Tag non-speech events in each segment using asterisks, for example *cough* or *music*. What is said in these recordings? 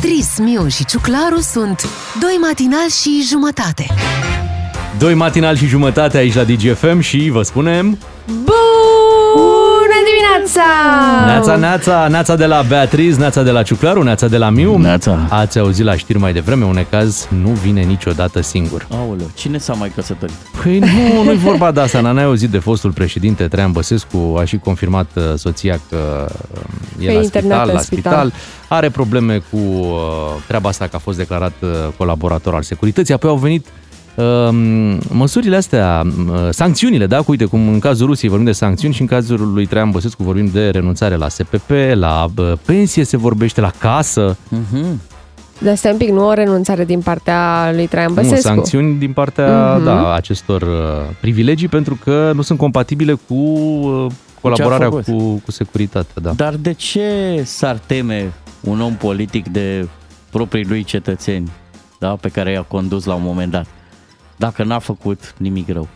Beatrice, Miu și Ciuclaru sunt Doi matinali și jumătate. Doi matinal și jumătate aici la DGFM și vă spunem... Bună dimineața! Neața, neața, neața de la Beatriz, neața de la Ciuclaru, neața de la Miu. Neața. Ați auzit la știri mai devreme, un caz nu vine niciodată singur. Aoleu, cine s-a mai căsătorit? Păi nu, *laughs* nu-i vorba de asta, n-ai auzit de fostul președinte Traian Băsescu, a și confirmat uh, soția că uh, e Că la e internat spital, în la spital. spital, are probleme cu uh, treaba asta că a fost declarat uh, colaborator al securității, apoi au venit uh, măsurile astea, uh, sancțiunile, da? Cu, Uite, cum în cazul Rusiei vorbim de sancțiuni și în cazul lui Traian Băsescu vorbim de renunțare la SPP, la uh, pensie se vorbește, la casă, Dar stai un pic, nu o renunțare din partea lui Traian Băsescu. Nu, sancțiuni din partea Mhm. da, acestor uh, privilegii pentru că nu sunt compatibile cu uh, colaborarea făcut. cu, cu securitatea. Da. Dar de ce s-ar teme un om politic de proprii lui cetățeni, da, pe care i-a condus la un moment dat, dacă n-a făcut nimic rău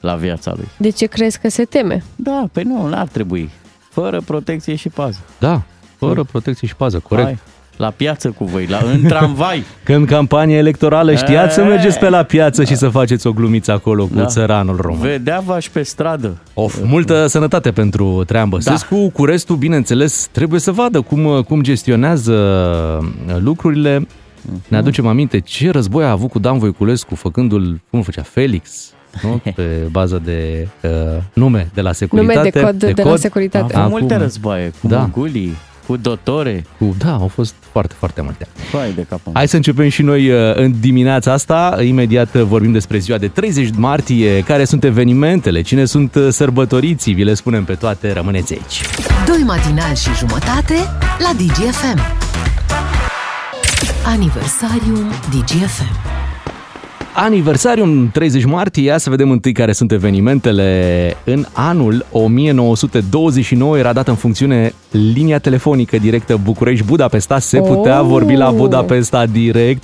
la viața lui? De ce crezi că se teme? Da, pe nu, n-ar trebui. Fără protecție și pază. da, fără protecție și pază, corect. Hai, la piață cu voi, la, în tramvai. *laughs* Când campanie electorală știați să E. mergeți pe la piață și să faceți o glumiță acolo cu Da. țăranul român. Vedea v pe stradă. Of, multă sănătate pentru Traian Băsescu. Da. Cu restul, bineînțeles, trebuie să vadă cum, cum gestionează lucrurile. Ne aducem aminte ce război a avut cu Dan Voiculescu, făcându-l, cum îl făcea, Felix, nu? *laughs* pe bază de uh, nume de la securitate. Nume de cod de, la securitate. Am Acum- multe războaie, cu Da. da. Mongolii, cu dotore. Cu, da, au fost foarte, foarte multe. Hai de capă. Hai să începem și noi uh, în dimineața asta. Imediat uh, vorbim despre ziua de 30 martie, care sunt evenimentele, cine sunt uh, sărbătoriții, vi le spunem pe toate, rămâneți aici. Doi matinali și jumătate la DGFM. Aniversarium DGFM. Aniversariul 30 martie, ia să vedem întâi care sunt evenimentele. În anul 1929 era dată în funcțiune linia telefonică directă București-Budapesta. Se putea Oh! vorbi la Budapesta direct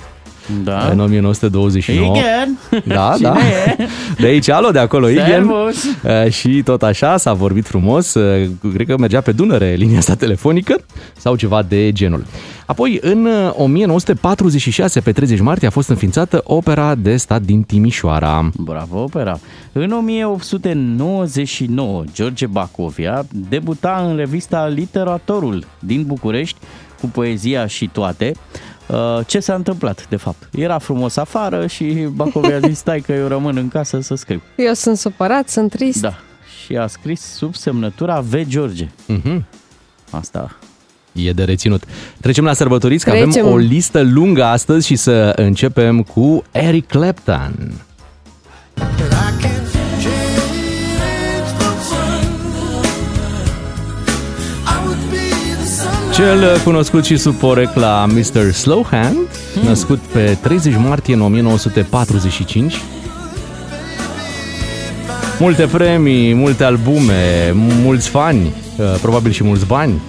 Da. în 1929. Igen! *laughs* Da, Cine da. e? De aici, alo, de acolo, Igen. Servus! Uh, Și tot așa s-a vorbit frumos, uh, cred că mergea pe Dunăre linia asta telefonică sau ceva de genul. Apoi, în uh, 1946, pe 30 martie, a fost înființată opera de stat din Timișoara. Bravo, opera! În 1899, George Bacovia debuta în revista Literatorul din București cu poezia și toate. Uh, Ce s-a întâmplat, de fapt? Era frumos afară și Bacovia a zis, stai că eu rămân în casă să scriu. Eu sunt supărat, sunt trist. Da. Și a scris sub semnătura V. George. Mhm. Asta. E de reținut. Trecem la sărbătoriți, că Trecem. avem o listă lungă astăzi și să începem cu Eric Clapton. Cel cunoscut și sub porecla Mr. Slowhand, născut pe 30 martie în 1945. Multe premii, multe albume, mulți fani, uh, probabil și mulți bani.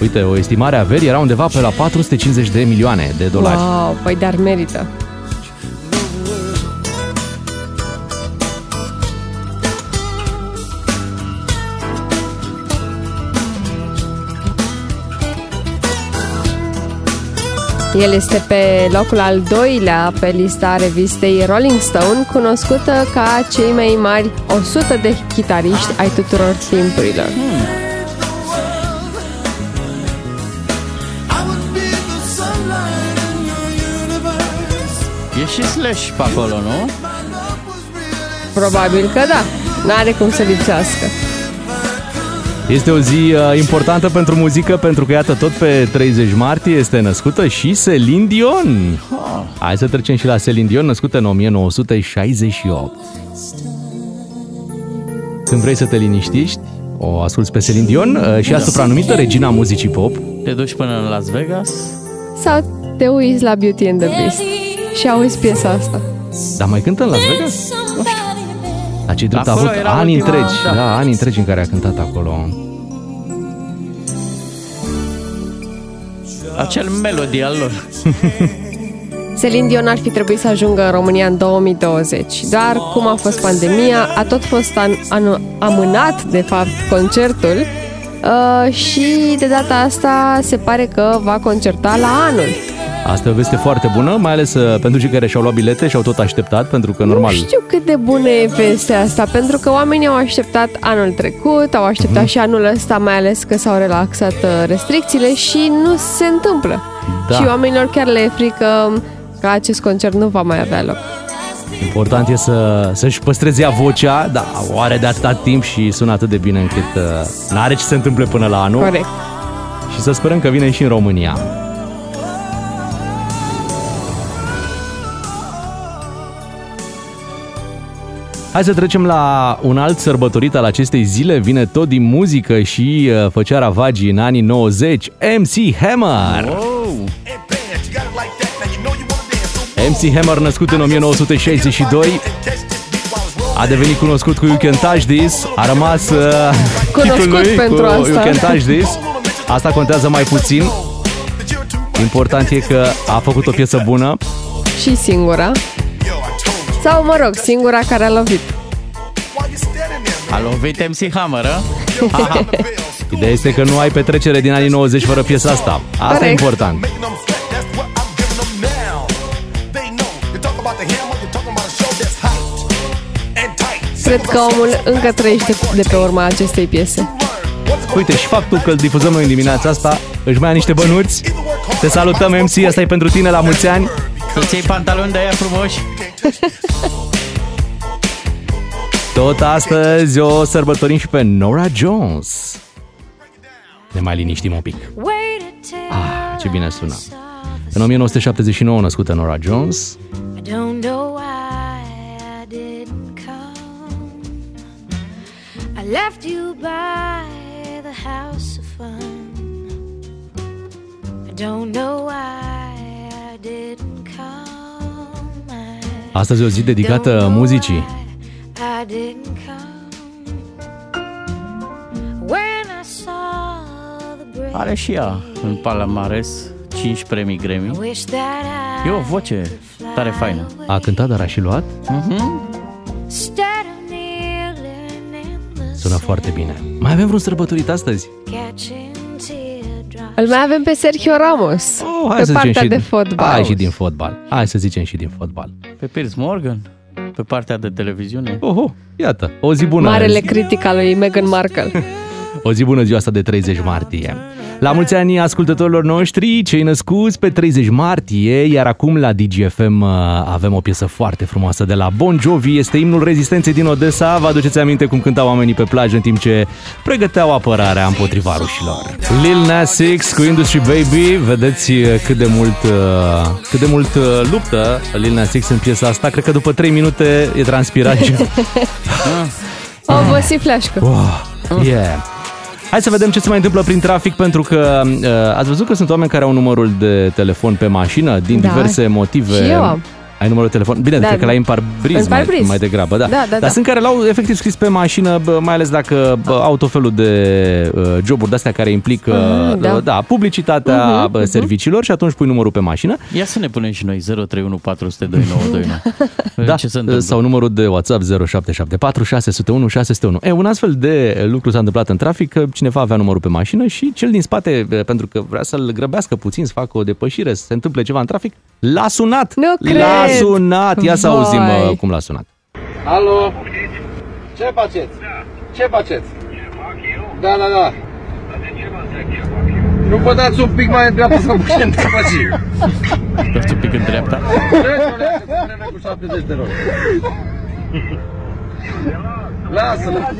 Uite, o estimare a averii era undeva pe la 450 de milioane de dolari. Wow, păi dar merită. El este pe locul al doilea pe lista revistei Rolling Stone, cunoscută ca cei mai mari 100 de chitariști ai tuturor timpurilor. E și Slash pe acolo, nu? Probabil că da, n-are cum să lipsească. Este o zi uh, importantă pentru muzică pentru că iată tot pe 30 martie este născută și Celine Dion. Hai să trecem și la Celine Dion, născută în 1968. Când vrei să te liniștești, o asculti pe Celine Dion uh, și asupra numită Regina Muzicii Pop. Te duci până în Las Vegas? Sau te uiți la Beauty and the Beast și auzi piesa asta. Dar mai cântă în Las Vegas? La cei drept a Acolo avut era ani ultima- întregi, da. da. da, ani întregi în care a cântat acolo. Acel melodie al lor. *laughs* Celine Dion ar fi trebuit să ajungă în România în 2020, dar cum a fost pandemia, a tot fost an, an, amânat, de fapt, concertul uh, și de data asta se pare că va concerta la anul. Asta e o veste foarte bună, mai ales uh, pentru cei care și-au luat bilete și au tot așteptat, pentru că normal... Nu știu cât de bună e vestea asta, pentru că oamenii au așteptat anul trecut, au așteptat uh-huh. și anul ăsta, mai ales că s-au relaxat uh, restricțiile și nu se întâmplă. Da. Și oamenilor chiar le e frică că acest concert nu va mai avea loc. Important e să, să-și păstreze ea vocea, dar o are de atâta timp și sună atât de bine încât uh, n-are ce se întâmple până la anul. Corect. Și să sperăm că vine și în România. Hai să trecem la un alt sărbătorit al acestei zile. Vine tot din muzică și uh, făcea ravagii în anii 90. MC Hammer! Wow. MC Hammer, născut în 1962, a devenit cunoscut cu You Can Touch This, a rămas uh, cunoscut lui pentru cu asta. You Can Touch This. Asta contează mai puțin. Important e că a făcut o piesă bună. Și singura. Sau, mă rog, singura care a lovit. A lovit MC Hammer, a? *laughs* Ideea este că nu ai petrecere din anii 90 fără piesa asta. Asta Corect. e important. Cred că omul încă trăiește de pe urma acestei piese. Uite, și faptul că îl difuzăm noi în dimineața asta, își mai ia niște bănuți. Te salutăm, MC, asta e pentru tine la mulți ani. Să-ți iei pantaloni de aia frumoși. Tot astăzi o sărbătorim și pe Nora Jones. Ne mai liniștim un pic. Ah, ce bine sună. În 1979 născută Nora Jones. I don't know why I didn't come. I left you by the house of fun. I don't know why I didn't come. I Astăzi e o zi don't dedicată know muzicii. why I didn't come. When I saw the break, Are și ea în palamares 5 premii I Grammy. wish that I E o voce tare faină. A cântat, dar a și luat. Instead of kneeling in the Sună foarte bine. Mai avem vreun sărbătorit astăzi? Catching teardrops. Îl mai avem pe Sergio Ramos, Oh, hai pe să partea zicem și, de fotbal. Hai și din fotbal. Hai să zicem și din fotbal. Pe Piers Morgan, pe partea de televiziune. Oho, iată, o zi bună. Marele critic al lui Meghan Markle. O zi bună ziua asta de 30 martie. La mulți ani ascultătorilor noștri, cei născuți pe 30 martie, iar acum la DGFM uh, avem o piesă foarte frumoasă de la Bon Jovi, este imnul rezistenței din Odessa. Vă aduceți aminte cum cântau oamenii pe plajă în timp ce pregăteau apărarea împotriva rușilor. Lil Nas X cu Industry Baby, vedeți uh, cât de mult, uh, cât de mult uh, luptă Lil Nas X în piesa asta. Cred că după 3 minute e transpirat *laughs* și O obosit flașcă. Wow, yeah. Hai să vedem ce se mai întâmplă prin trafic, pentru că uh, ați văzut că sunt oameni care au numărul de telefon pe mașină din Da. diverse motive. Și eu am. Ai numărul de telefon? Bine, Da. cred că l-ai în parbriz, În mai, parbriz. mai degrabă, da. Da, da, Dar da. sunt care l-au efectiv scris pe mașină, bă, mai ales dacă bă, au tot felul de uh, joburi de-astea care implică Ah, da. uh, da, publicitatea uh, serviciilor și atunci pui numărul pe mașină. Ia să ne punem și noi 031 400 2929. Da, Ce se întâmplă? sau numărul de WhatsApp 0774 601 601. E, un astfel de lucru s-a întâmplat în trafic, că cineva avea numărul pe mașină și cel din spate, e, pentru că vrea să-l grăbească puțin, să facă o depășire, să se întâmple ceva în trafic, l-a sunat! Nu L-a cred! Sunat! Ia să Vai! auzim uh, cum l-a sunat. Alo? Ce faceți? Ce faceți? Da, da, da. Nu vă dați un pic mai în dreapta să vă putem depăși. Dați un pic în dreapta. Trece cu 70 de roți. Lasă-l.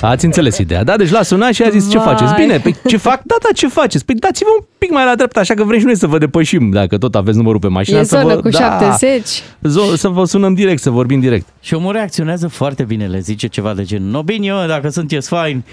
Ați înțeles ideea, da? Deci l-a sunat și a zis ce Vai. faceți? Bine, păi ce fac? Da, da, ce faceți? Păi dați-vă un pic mai la dreapta, așa că vrem și noi să vă depășim, dacă tot aveți numărul pe mașină. E să zonă vă, cu da, 70. zo- să vă sunăm direct, să vorbim direct. Și omul reacționează foarte bine, le zice ceva de gen No bine, eu, dacă sunteți faini,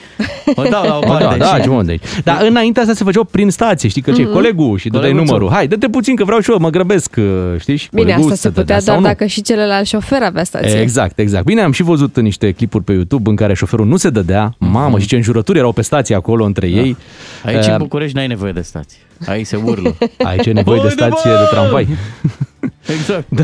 mă dau la o Bă, parte. da, da, și... ce mă, deci. Dar înainte asta se făceau prin stație, știi că ce colegul și dădeai Coleguțul. numărul. Hai, dă-te puțin că vreau și eu, mă grăbesc, uh, știi? Și Bine, colegul asta să se te dea putea sau doar nu. dacă și celălalt șofer avea stație. Exact, exact. Bine, am și văzut niște clipuri pe YouTube în care șoferul nu se dădea. Mamă, și ce înjurături erau pe stație acolo între ei. Aici Uh, în București n-ai nevoie de stație. Aici se urlă. *laughs* Aici e nevoie de Haide, stație bă! de tramvai. *laughs* exact. Da.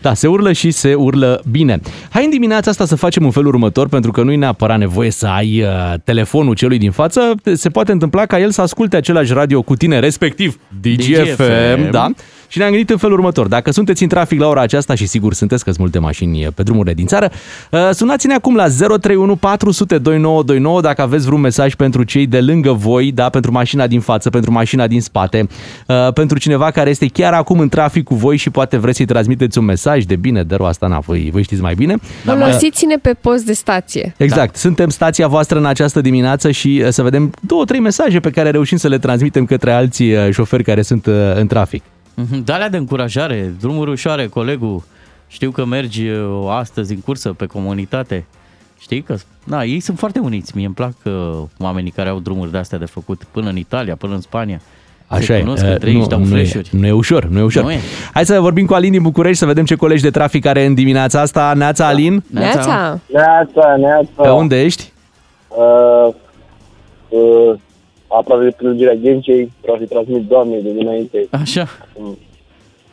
Da, se urlă și se urlă bine. Hai în dimineața asta să facem un fel următor, pentru că nu e neapărat nevoie să ai uh, telefonul celui din față. Se poate întâmpla ca el să asculte același radio cu tine, respectiv DGFM, DGFM. da? Și ne-am gândit în felul următor. Dacă sunteți în trafic la ora aceasta și sigur sunteți că sunt multe mașini pe drumurile din țară, uh, sunați-ne acum la 031 400 2929 dacă aveți vreun mesaj pentru cei de lângă voi, da, pentru mașina din față, pentru mașina din spate, uh, pentru cineva care este chiar acum în trafic cu voi și poate vreți să-i transmiteți un mesaj de bine, de rău asta, na, voi, voi știți mai bine. Folosiți-ne pe post de stație. Exact. Da. Suntem stația voastră în această dimineață și uh, să vedem două, trei mesaje pe care reușim să le transmitem către alții uh, șoferi care sunt uh, în trafic. Mhm, Dalea de încurajare, drumuri ușoare, colegul. Știu că mergi uh, astăzi în cursă pe comunitate. Știi că, na, ei sunt foarte uniți. Mie îmi plac uh, oamenii care au drumuri de astea de făcut până în Italia, până în Spania. Așa Se e. cunosc Uh, între ei și dau nu, e, flash-uri. nu e ușor, nu e ușor. Nu e. Hai să vorbim cu Alin din București să vedem ce colegi de trafic are în dimineața asta. Neața, Alin, Neața. Neața, neața. pe unde ești? Uh, uh, aproape de prelungirea Ghencei, vreau să-i transmit doamnei de dinainte Așa. în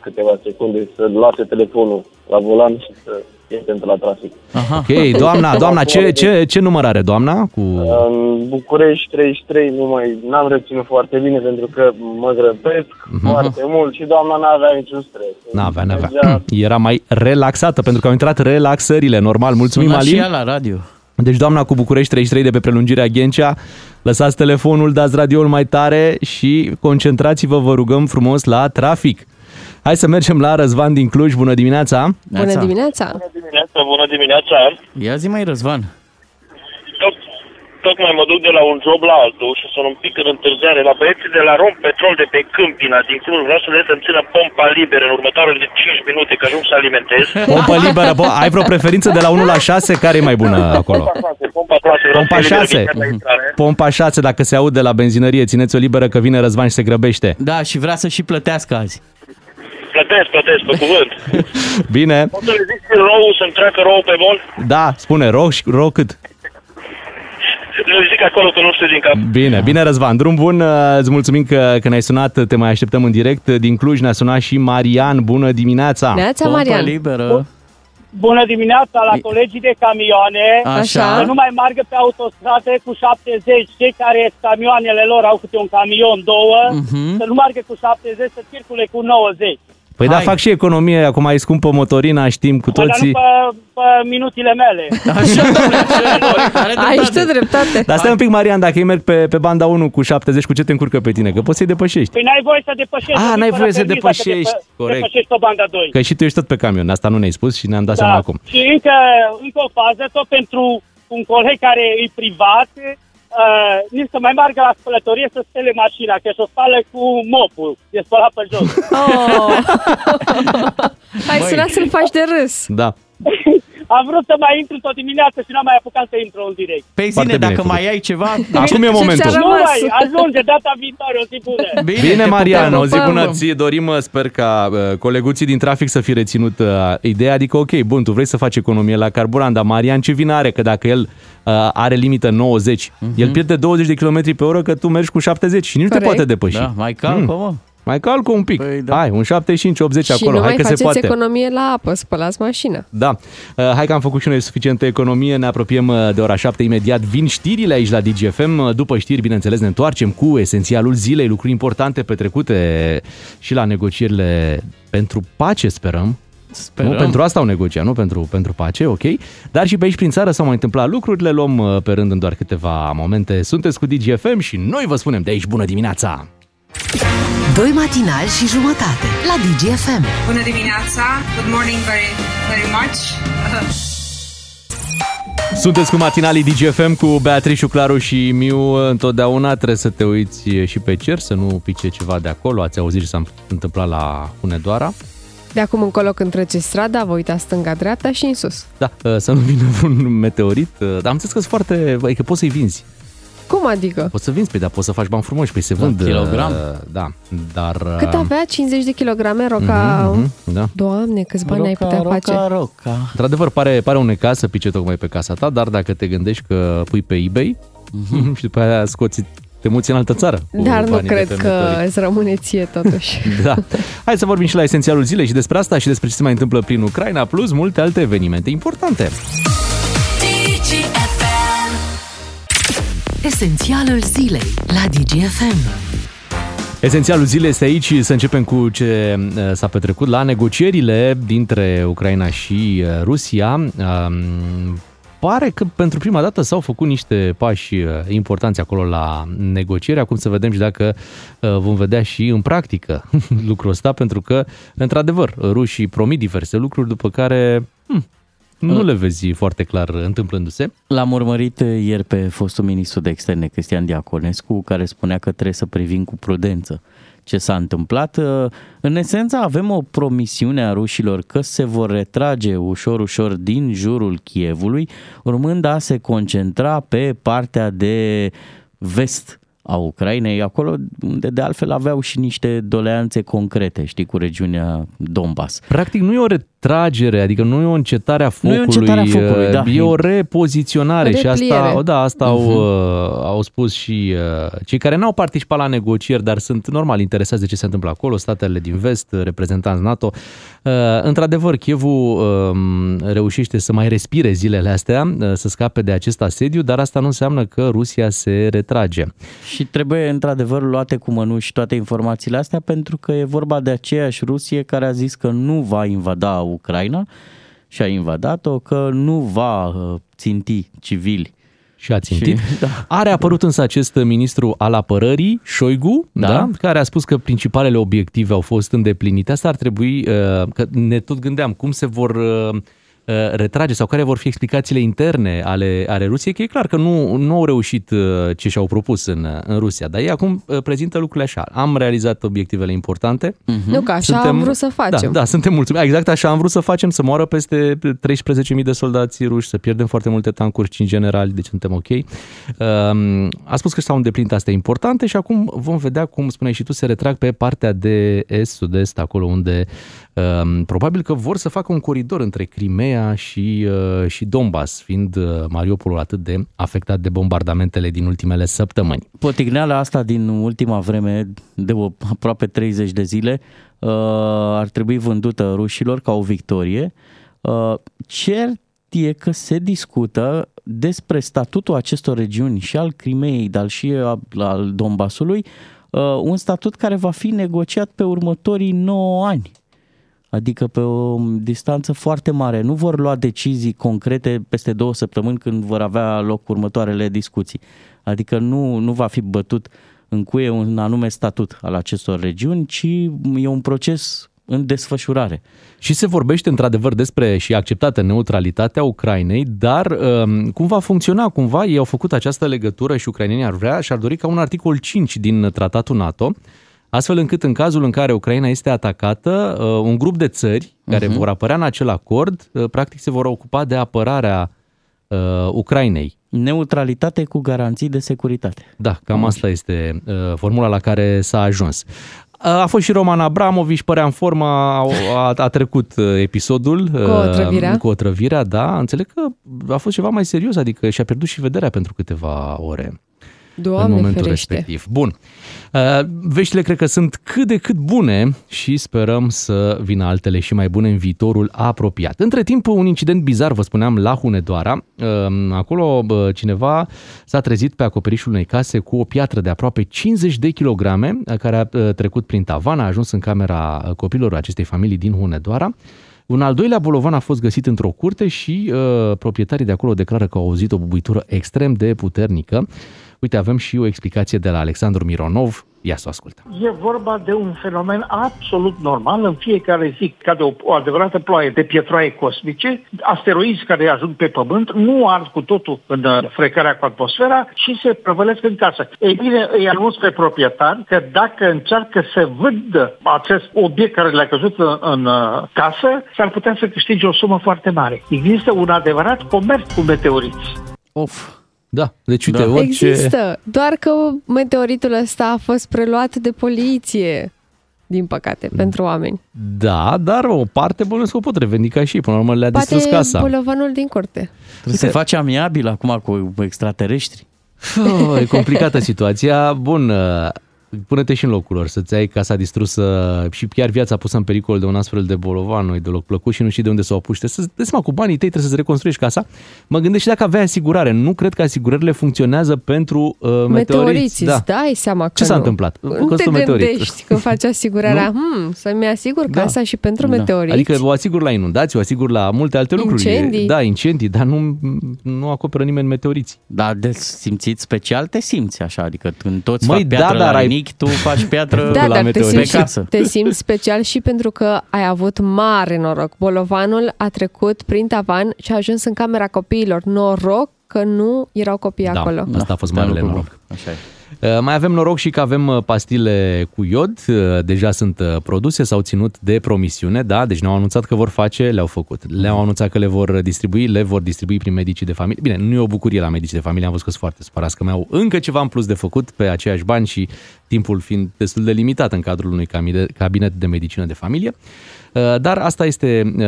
câteva secunde să lase telefonul la volan și să iese între la trafic. Aha. Ok, doamna, *laughs* doamna, ce, ce, ce număr are doamna? Cu... În București 33 nu mai n-am reținut foarte bine pentru că mă grăbesc foarte mult și doamna n-avea niciun stres. N-avea, n-avea. Mergea- Era mai relaxată pentru că au intrat relaxările, normal. Mulțumim, Suna și Alin. ea la radio. Deci doamna cu București 33 de pe prelungirea Ghencea, lăsați telefonul, dați radioul mai tare și concentrați-vă, vă rugăm frumos, la trafic. Hai să mergem la Răzvan din Cluj. Bună dimineața! Bună Neața. dimineața. Bună dimineața, bună dimineața. Ia zi mai, Răzvan. Toc, tocmai mă duc de la un job la altul și sunt un pic în întârziare. La băieții de la Rom Petrol de pe Câmpina din Cluj vreau să le să-mi țină pompa liberă în următoarele 5 minute, că ajung să alimentez. *laughs* Pompă liberă, po- ai vreo preferință de la 1 la 6? Care e mai bună acolo? Pompa 6, pompa 6, vreau Pompa să fie liberă 6. chiar la intrare. Pompa 6, dacă se aude la benzinărie, țineți-o liberă că vine Răzvan și se grăbește. Da, și vrea să și plătească azi. Plătesc, plătesc, pe cuvânt. *laughs* Bine, Pot să le zic și rou, să-mi treacă rou pe bol? da, spune, rog, și- rog cât? Le zic acolo că nu știu din cap. Bine, bine Răzvan, drum bun, uh, îți mulțumim că, că ne-ai sunat, te mai așteptăm în direct. Din Cluj ne-a sunat și Marian, bună dimineața! Neața, Pompa Marian. liberă. Bună dimineața la colegii de camioane. Așa. Să nu mai meargă pe autostrade cu 70. Cei care camioanele lor au câte un camion, două, Mhm. să nu meargă cu 70, să circule cu 90. Păi da, Hai. fac și economie, acum ai scumpă motorina, știm cu Dar nu toții. pe, pe minutile mele. *laughs* Așa, domnule, așa e, corect, are Ai și tu dreptate. dreptate. Dar stai un pic, Marian, dacă îi merg pe, pe banda 1 cu 70, cu ce te încurcă pe tine? Că poți să-i depășești. Păi n-ai voie să depășești. Ah, nu n-ai fără voie să permis dacă depășești, depă- corect. Depășești pe banda 2. Că și tu ești tot pe camion, asta nu ne-ai spus și ne-am dat seama acum. Și încă, încă o fază, tot pentru un coleg care e privat, uh, nici să mai meargă la spălătorie să spele mașina, că și-o spală cu mopul, e spălat pe jos. Oh. *laughs* Hai sunat să-l faci de râs. Da. *laughs* Am vrut să mai intru tot dimineața și n-am mai apucat să intru în direct. Pe Foarte zine, bine dacă ai mai ai ceva... Acum e Ce momentul. ți-a Nu Rămas. mai, ajunge data viitoare, o zi bună. *laughs* Bine, te Marian, pupăm. o zi pupăm. bună ție dorim, uh, sper ca uh, coleguții din trafic să fi reținut uh, ideea, adică ok, bun, tu vrei să faci economie la carburant, dar Marian ce vină are? Că dacă el uh, are limită 90, el pierde 20 de km pe oră că tu mergi cu 70 și nici nu te Corect. poate depăși. Da, mai calcă, mă. Mai calcă un pic. Păi, da. Hai, un 75-80 și acolo, nu hai mai că se faceți poate. economie la apă, spălați mașina. Da. Uh, Hai că am făcut și noi suficientă economie, ne apropiem uh, de ora 7 imediat. Vin știrile aici la DGFM. Uh, După știri, bineînțeles, ne întoarcem cu esențialul zilei, lucruri importante petrecute și la negocierile pentru pace, sperăm. Sperăm. Nu, pentru asta au negociat, nu pentru, pentru pace, ok? Dar și pe aici prin țară s-au mai întâmplat lucruri, le luăm uh, pe rând în doar câteva momente. Sunteți cu DGFM și noi vă spunem de aici bună dimineața! Doi matinali și jumătate la DGFM. Bună dimineața! Good morning very, very much! Sunteți cu matinalii DGFM cu Beatrice, Claru și Miu. Întotdeauna trebuie să te uiți și pe cer, să nu pice ceva de acolo. Ați auzit ce s-a întâmplat la Hunedoara? De acum încolo când treceți strada, vă uitați stânga-dreapta și în sus. Da, să nu vină un meteorit. Dar am înțeles că sunt foarte... Adică poți să-i vinzi. Cum adică? Poți să vinzi, pe dar poți să faci bani frumoși, pe se vând. kilogram? uh, Da, dar... Cât uh, avea? 50 de kilograme roca? mhm, da. Doamne, câți bani ai putea roca, face? roca. Într-adevăr, pare, pare un necaz să pice tocmai pe casa ta, dar dacă te gândești că pui pe eBay *laughs* și după aia scoți te muți în altă țară. cu Dar nu banii de cred pe că meteoric. îți rămâne ție totuși. *laughs* Da. Hai să vorbim și la esențialul zilei și despre asta și despre ce se mai întâmplă prin Ucraina, plus multe alte evenimente importante. Esențialul zilei la DGFM. Esențialul zilei este aici. Să începem cu ce uh, s-a petrecut la negocierile dintre Ucraina și uh, Rusia. Um, Pare că pentru prima dată s-au făcut niște pași uh, importanți acolo la negocieri. Acum să vedem și dacă uh, vom vedea și în practică *laughs* lucrul ăsta, pentru că, într-adevăr, rușii promit diverse lucruri, după care hm, nu le vezi foarte clar întâmplându-se. L-am urmărit uh, ieri pe fostul ministru de externe, Cristian Diaconescu, care spunea că trebuie să privim cu prudență ce s-a întâmplat. Uh, În esență avem o promisiune a rușilor că se vor retrage ușor, ușor din jurul Chievului, urmând a se concentra pe partea de vest a Ucrainei, acolo unde de altfel aveau și niște doleanțe concrete, știi, cu regiunea Donbass. Practic nu e o retragere, adică nu e o încetare a Nu focului, e o încetare a focului, uh, da. e o repoziționare O și asta, repliere. da, asta au, Mhm. uh, au spus și uh, cei care n-au participat la negocieri, dar sunt normal interesați de ce se întâmplă acolo, statele din vest, uh, reprezentanți NATO. Uh, Într-adevăr, Chievul um, reușește să mai respire zilele astea, uh, să scape de acest asediu, dar asta nu înseamnă că Rusia se retrage. Și trebuie într-adevăr luate cu mănuși toate informațiile astea pentru că e vorba de aceeași Rusie care a zis că nu va invada Ucraina și a invadat-o, că nu va uh, ținti civili. și a țintit. Și- da. *laughs* Are apărut însă acest ministru al apărării, Șoigu, da. Da. Da, care a spus că principalele obiective au fost îndeplinite. Asta ar trebui, uh, că ne tot gândeam cum se vor uh, uh, retrage sau care vor fi explicațiile interne ale, ale Rusiei, că e clar că nu, nu au reușit uh, ce și-au propus în, uh, în Rusia, dar ei acum uh, prezintă lucrurile așa. Am realizat obiectivele importante. Nu că așa am vrut să facem. Da, da, suntem mulțumiți. Exact așa am vrut să facem, să moară peste 13.000 de soldați ruși, să pierdem foarte multe tancuri, 5 generali, deci suntem ok. Um, A spus că s-au îndeplinit astea importante și acum vom vedea, cum spuneai și tu, se retrag pe partea de est, sud-est, acolo unde um, probabil că vor să facă un coridor între Crimea și, uh, și Donbass, fiind uh, Mariupolul atât de afectat de bombardamentele din ultimele săptămăni. Potigneala asta din ultima vreme, de o, aproape 30 de zile, uh, ar trebui vândută rușilor ca o victorie. Uh, cert e că se discută despre statutul acestor regiuni și al Crimeei, dar și al, al Donbasului, uh, un statut care va fi negociat pe următorii 9 ani. Adică pe o distanță foarte mare. Nu vor lua decizii concrete peste două săptămâni când vor avea loc următoarele discuții. Adică nu, nu va fi bătut în cuie un anume statut al acestor regiuni, ci e un proces în desfășurare. Și se vorbește într-adevăr despre și acceptată neutralitatea Ucrainei, dar um, cum va funcționa cumva? Ei au făcut această legătură și ucrainenii ar vrea și ar dori ca un articol 5 din tratatul NATO, astfel încât în cazul în care Ucraina este atacată, uh, un grup de țări care Mhm. vor apărea în acel acord, uh, practic se vor ocupa de apărarea uh, Ucrainei. Neutralitate cu garanții de securitate. Da, cam asta este uh, formula la care s-a ajuns. A fost și Roman Abramovici, părea în formă, a, a, a trecut uh, episodul. Cu otrăvirea. Uh, cu otrăvirea, da. Înțeleg că a fost ceva mai serios, adică și-a pierdut și vederea pentru câteva ore în Doamne momentul ferește. respectiv. Bun. Uh, Veștile cred că sunt cât de cât bune și sperăm să vină altele și mai bune în viitorul apropiat. Între timp, un incident bizar, vă spuneam, la Hunedoara. Uh, Acolo bă, cineva s-a trezit pe acoperișul unei case cu o piatră de aproape 50 de kilograme uh, care a uh, trecut prin tavan, a ajuns în camera uh, copilor acestei familii din Hunedoara. Un al doilea bolovan a fost găsit într-o curte și uh, proprietarii de acolo declară că au auzit o bubuitură extrem de puternică. Uite, avem și o explicație de la Alexandru Mironov. Ia să o ascultăm. E vorba de un fenomen absolut normal în fiecare zi, ca de o, o adevărată ploaie de pietroaie cosmice, asteroizi care ajung pe Pământ, nu ard cu totul în uh, frecarea cu atmosfera și se prăvălesc în casă. Ei bine, îi anunț pe proprietari că dacă încearcă să vândă acest obiect care le-a căzut în, în uh, casă, s-ar putea să câștige o sumă foarte mare. Există un adevărat comerț cu meteoriți. Of, Da, deci uite, Da. orice... Există, doar că meteoritul ăsta a fost preluat de poliție, din păcate, Mm. pentru oameni. Da, dar o parte bănuiesc că o pot revendica și ei. Până la urmă le-a distrus Poate casa. bolovanul din curte. trebuie să se face amiabil acum cu extraterestri. Oh, e complicată situația. Bun, uh, pune-te și în locul lor, să-ți ai casa distrusă și chiar viața pusă în pericol de un astfel de bolovan, nu deloc plăcut și nu știi de unde să o apuci. Trebuie să dai seama, cu banii tăi trebuie să-ți reconstruiești casa. Mă gândesc și dacă avea asigurare. Nu cred că asigurările funcționează pentru uh, meteoriți. Meteoriți, îți dai seama că Ce s-a nu. întâmplat? Nu te Costul meteorit. gândești când faci asigurarea. *laughs* hmm, să-mi asigur Da. casa și pentru Da. meteoriți. Adică o asigur la inundații, o asigur la multe alte lucruri. Incendii. Da, incendii, dar nu, nu acoperă nimeni meteoriți. Dar de simțit special te simți așa, adică când toți Măi, fac da, piatră dar la ai- rinic, tu faci piatră Da, la dar te meteorit simți, pe casă. te simți special și pentru că ai avut mare noroc. Bolovanul a trecut prin tavan și a ajuns în camera copiilor. Noroc că nu erau copii Da, acolo. asta a fost Da, marele lucru noroc. bun. Așa e. Uh, Mai avem noroc și că avem uh, pastile cu iod, uh, deja sunt uh, produse, s-au ținut de promisiune, da, deci ne-au anunțat că vor face, le-au făcut. Le-au anunțat că le vor distribui, le vor distribui prin medicii de familie. Bine, nu e o bucurie la medicii de familie, am văzut că sunt foarte supărați că mai au încă ceva în plus de făcut pe aceiași bani și timpul fiind destul de limitat în cadrul unui camine- cabinet de medicină de familie. Uh, Dar asta este uh,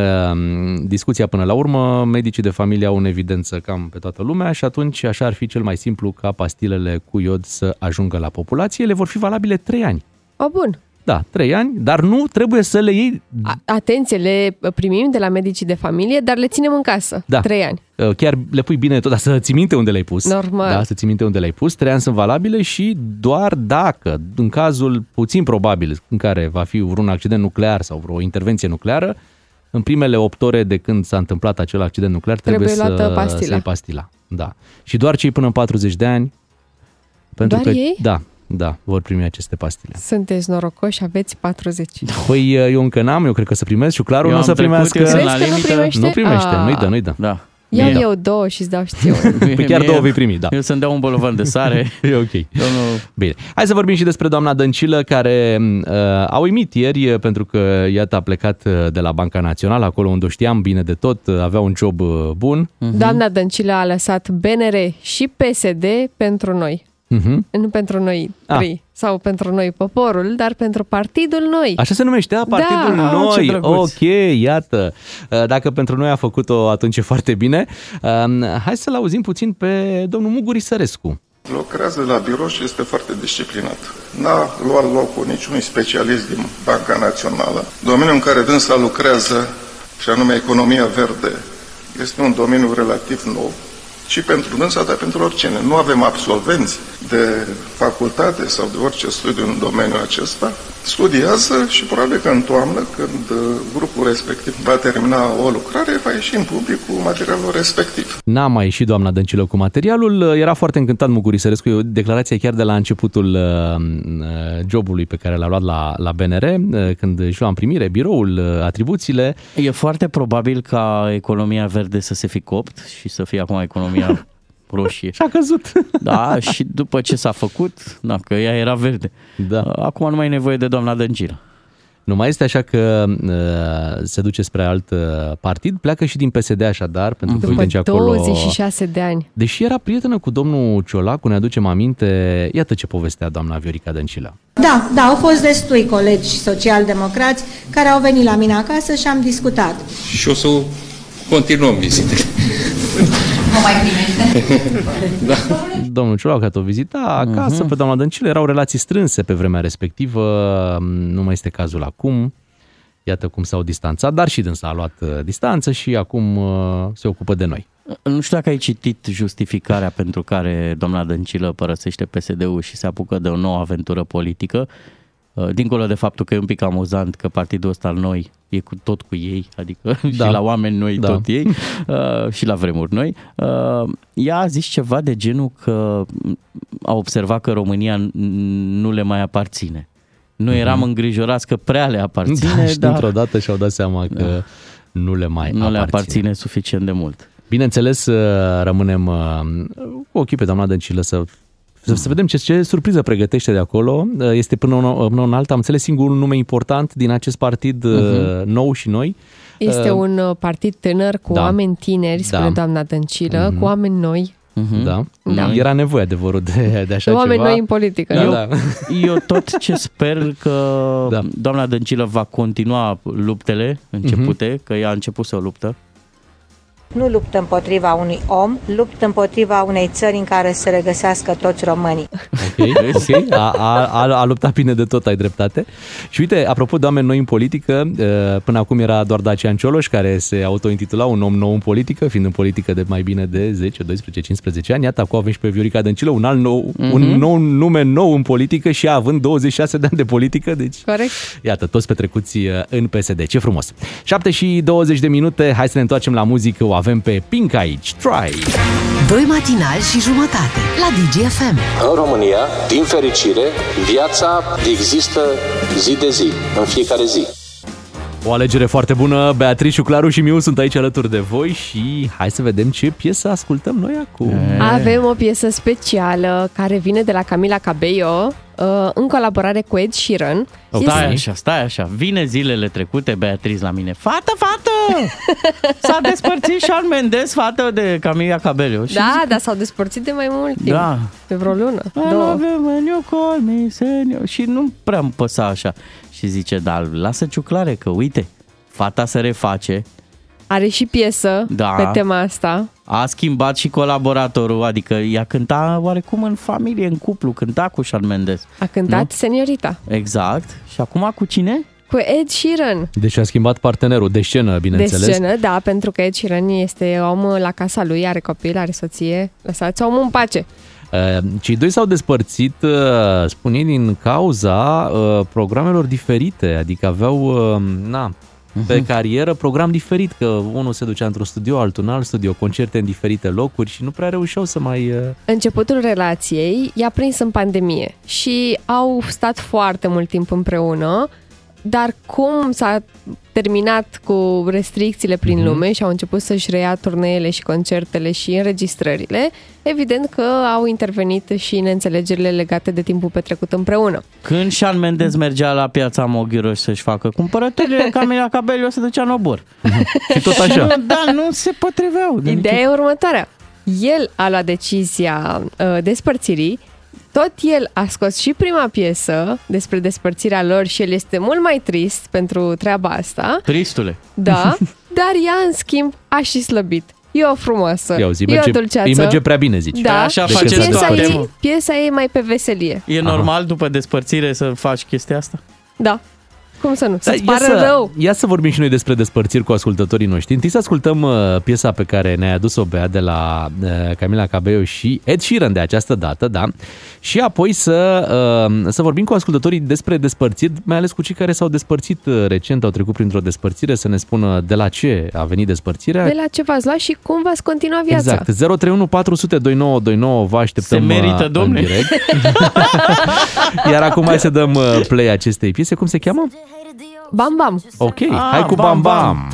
discuția până la urmă. Medicii de familie au în evidență cam pe toată lumea și atunci așa ar fi cel mai simplu ca pastilele cu iod să ajungă la populație. Le vor fi valabile 3 ani. O, bun. Da, 3 ani, dar nu trebuie să le iei A- Atenție, le primim de la medicii de familie, dar le ținem în casă. Da. Trei ani. Uh, chiar le pui bine tot, dar să ții minte unde le-ai pus. Normal. Da, să ții minte unde le-ai pus. Trei ani sunt valabile și doar dacă, în cazul puțin probabil în care va fi vreun accident nuclear sau vreo intervenție nucleară, în primele 8 ore de când s-a întâmplat acel accident nuclear trebuie, Trebuie să, luată pastila. să iei pastila. Da. Și doar cei până în 40 de ani pentru Doar că, ei? Da, da, vor primi aceste pastile. Sunteți norocoși, aveți 40. Păi eu încă n-am, eu cred că să primesc și clarul Eu nu o am să trecut, primească. eu sunt Crezi la că nu limită. primește? Nu primește, Ah. nu-i dă, nu-i dă. Da. Iau Mie- eu două și îți dau și ție *laughs* unul. Păi chiar Mie- două vei primi, da. Eu să-mi dau un bolovan de sare. *laughs* E ok. Domnul Bine. Hai să vorbim și despre doamna Dăncilă, care uh, a uimit ieri uh, pentru că, iată, a plecat uh, de la Banca Națională, acolo unde o știam bine de tot, uh, avea un job uh, bun. Doamna Dăncilă a lăsat BNR și PSD pentru noi. Uh-huh. Nu pentru noi Ah. trei sau pentru noi poporul, dar pentru partidul noi. Așa se numește, da, Partidul Da. Ah, ce Noi. drăguț. ok, iată. Uh, Dacă pentru noi a făcut-o, atunci e foarte bine. Um, Hai să-l auzim puțin pe domnul Muguri Sărescu. Lucrează la birou și este foarte disciplinat. N-a luat locul niciunui specialist din Banca Națională. Domeniul în care dânsa lucrează, și anume economia verde, este un domeniu relativ nou și pentru dânsa, dar pentru oricine. Nu avem absolvenți de facultate sau de orice studiu în domeniul acesta. Studiază și probabil că în toamnă, când uh, grupul respectiv va termina o lucrare, va ieși în public cu materialul respectiv. N-a mai ieșit doamna Dăncilă cu materialul, era foarte încântat Muguri Sărescu, e o declarație chiar de la începutul uh, uh, jobului pe care l-a luat la, la BNR, uh, când își lua în primire biroul, uh, atribuțiile. E foarte probabil ca economia verde să se fi copt și să fie acum economia *laughs* roșie. Și a căzut. *laughs* Da, și după ce s-a făcut, na, că ea era verde. Da. Acum nu mai e nevoie de doamna Dăncilă. Nu mai este așa că uh, se duce spre alt uh, partid, pleacă și din PSD așadar, pentru că După uite nici acolo... 26 de ani. Deși era prietenă cu domnul Ciolacu, ne aducem aminte, iată ce povestea doamna Viorica Dăncilă. Da, da, au fost destui colegi socialdemocrați care au venit la mine acasă și am discutat. și o să continuăm vizitele. *laughs* Nu mai primește. *laughs* Da. Domnul Ciolacu a tot vizita acasă, uh-huh. pe doamna Dăncilă erau relații strânse pe vremea respectivă, nu mai este cazul acum. Iată cum s-au distanțat, dar și dânsa a luat uh, distanță și acum uh, se ocupă de noi. Nu știu dacă ai citit justificarea pentru care doamna Dăncilă părăsește PSD-ul și se apucă de o nouă aventură politică. Uh, Dincolo de faptul că e un pic amuzant că partidul ăsta al noi e cu tot cu ei, adică *laughs* Da. și la oameni noi Da. tot ei uh, și la vremuri noi. Uh, ea a zis ceva de genul că a observat că România n- nu le mai aparține. Nu eram îngrijorați că prea le aparține, Mhm. da, și dar dintr-o dată și-au dat seama că nu le mai nu le aparține. aparține suficient de mult. Bineînțeles, uh, rămânem uh, cu ochii pe doamna Dăncilă să, să, să vedem ce, ce surpriză pregătește de acolo. Uh, Este până în, până în alta, am înțeles, singurul nume important din acest partid uh, Mhm. nou și noi. Este Uh, un uh, partid tânăr cu da. oameni tineri, spune Da. doamna Dăncilă, Mhm. cu oameni noi. Da? Da. Era nevoie adevărul de, de așa De oameni ceva. noi în politică. Da, nu? da. Eu tot ce sper că Da. da. doamna Dăncilă va continua luptele începute, Mhm. uh-huh. că ea a început să o luptă. Nu lupt împotriva unui om, lupt împotriva unei țări în care se regăsească toți românii. Ok, ok. A, a, a, a luptat bine de tot, ai dreptate. Și uite, apropo de oameni noi în politică, uh, până acum era doar Dacian Cioloș, care se autointitula un om nou în politică, fiind în politică de mai bine de 10, 12, 15 ani. Iată, acum avem și pe Viorica Dăncilă, un alt nou, Mhm. mm-hmm. un nou nume nou în politică și ea având 26 de ani de politică, deci... Corect. Iată, toți petrecuți uh, în PSD. Ce frumos! 7 și 20 de minute, hai să ne întoarcem la muzică. O avem pe Pink aici. Try! Doi matinali și jumătate la DGFM. În România, din fericire, viața există zi de zi, în fiecare zi. O alegere foarte bună. Beatrice, Claru și Miu sunt aici alături de voi și hai să vedem ce piesă ascultăm noi acum. Avem o piesă specială care vine de la Camila Cabello uh, în colaborare cu Ed Sheeran. Stai așa, stai așa. Vine zilele trecute Beatriz la mine. Fată, fată! *laughs* S-a despărțit Shawn Mendes, fată de Camila Cabello. Și Da, dar s-au despărțit de mai mult timp. Da. De vreo lună. I două. love you when you call me, senior. Și nu prea îmi păsa așa. Și zice, dar lasă ciuclare că uite, fata se reface, Are și piesă Da. pe tema asta. a schimbat și colaboratorul, adică ea cânta oarecum în familie, în cuplu, cânta cu Shawn Mendes. A cântat Nu? Seniorita. Exact. Și acum cu cine? Cu Ed Sheeran. Deci a schimbat partenerul de scenă, bineînțeles. De scenă, da, pentru că Ed Sheeran este om la casa lui, are copil, are soție. Lăsați omul în pace. Uh, Cei doi s-au despărțit, uh, spun ei, din cauza uh, programelor diferite, adică aveau, uh, na, pe carieră program diferit, că unul se ducea într-un studio, altul în alt studio, concerte în diferite locuri și nu prea reușeau să mai... uh, Începutul relației i-a prins în pandemie și au stat foarte mult timp împreună, dar cum s-a terminat cu restricțiile prin Mhm. lume și au început să-și reia turneele și concertele și înregistrările, evident că au intervenit și neînțelegerile legate de timpul petrecut împreună. Când Shawn Mendes mergea la piața Moghiroș să-și facă cumpărăturile, *laughs* Camila Cabello se ducea în obor. și tot așa. *laughs* Da, nu se potriveau. de Ideea nicio- e următoarea. El a luat decizia uh, despărțirii, tot el a scos și prima piesă despre despărțirea lor și el este mult mai trist pentru treaba asta, Tristule. da, *laughs* dar ea, în schimb, a și slăbit. E o frumoasă, Ia uzi, e merge, o dulceață. îi merge prea bine, zici. Da, Așa și faceți piesa toate, ei, mă. piesa ei mai pe veselie. E normal după despărțire să faci chestia asta? Da. Cum să nu? Da, Să-ți ia pară să, rău. Ia să vorbim și noi despre despărțiri cu ascultătorii noștri. Întâi să ascultăm uh, piesa pe care ne-a adus-o Bea de la uh, Camila Cabello și Ed Sheeran de această dată, da? Și apoi să, uh, să vorbim cu ascultătorii despre despărțiri, mai ales cu cei care s-au despărțit uh, recent, au trecut printr-o despărțire, să ne spună de la ce a venit despărțirea. De la ce v-ați luat și cum v-ați continua viața. Exact. 031 400 2929 vă așteptăm Se merită, uh, în domne. direct. *laughs* Iar acum hai să dăm uh, play acestei piese. Cum se cheamă? Bam Bam. Ok, Ah, hai cu Bam Bam.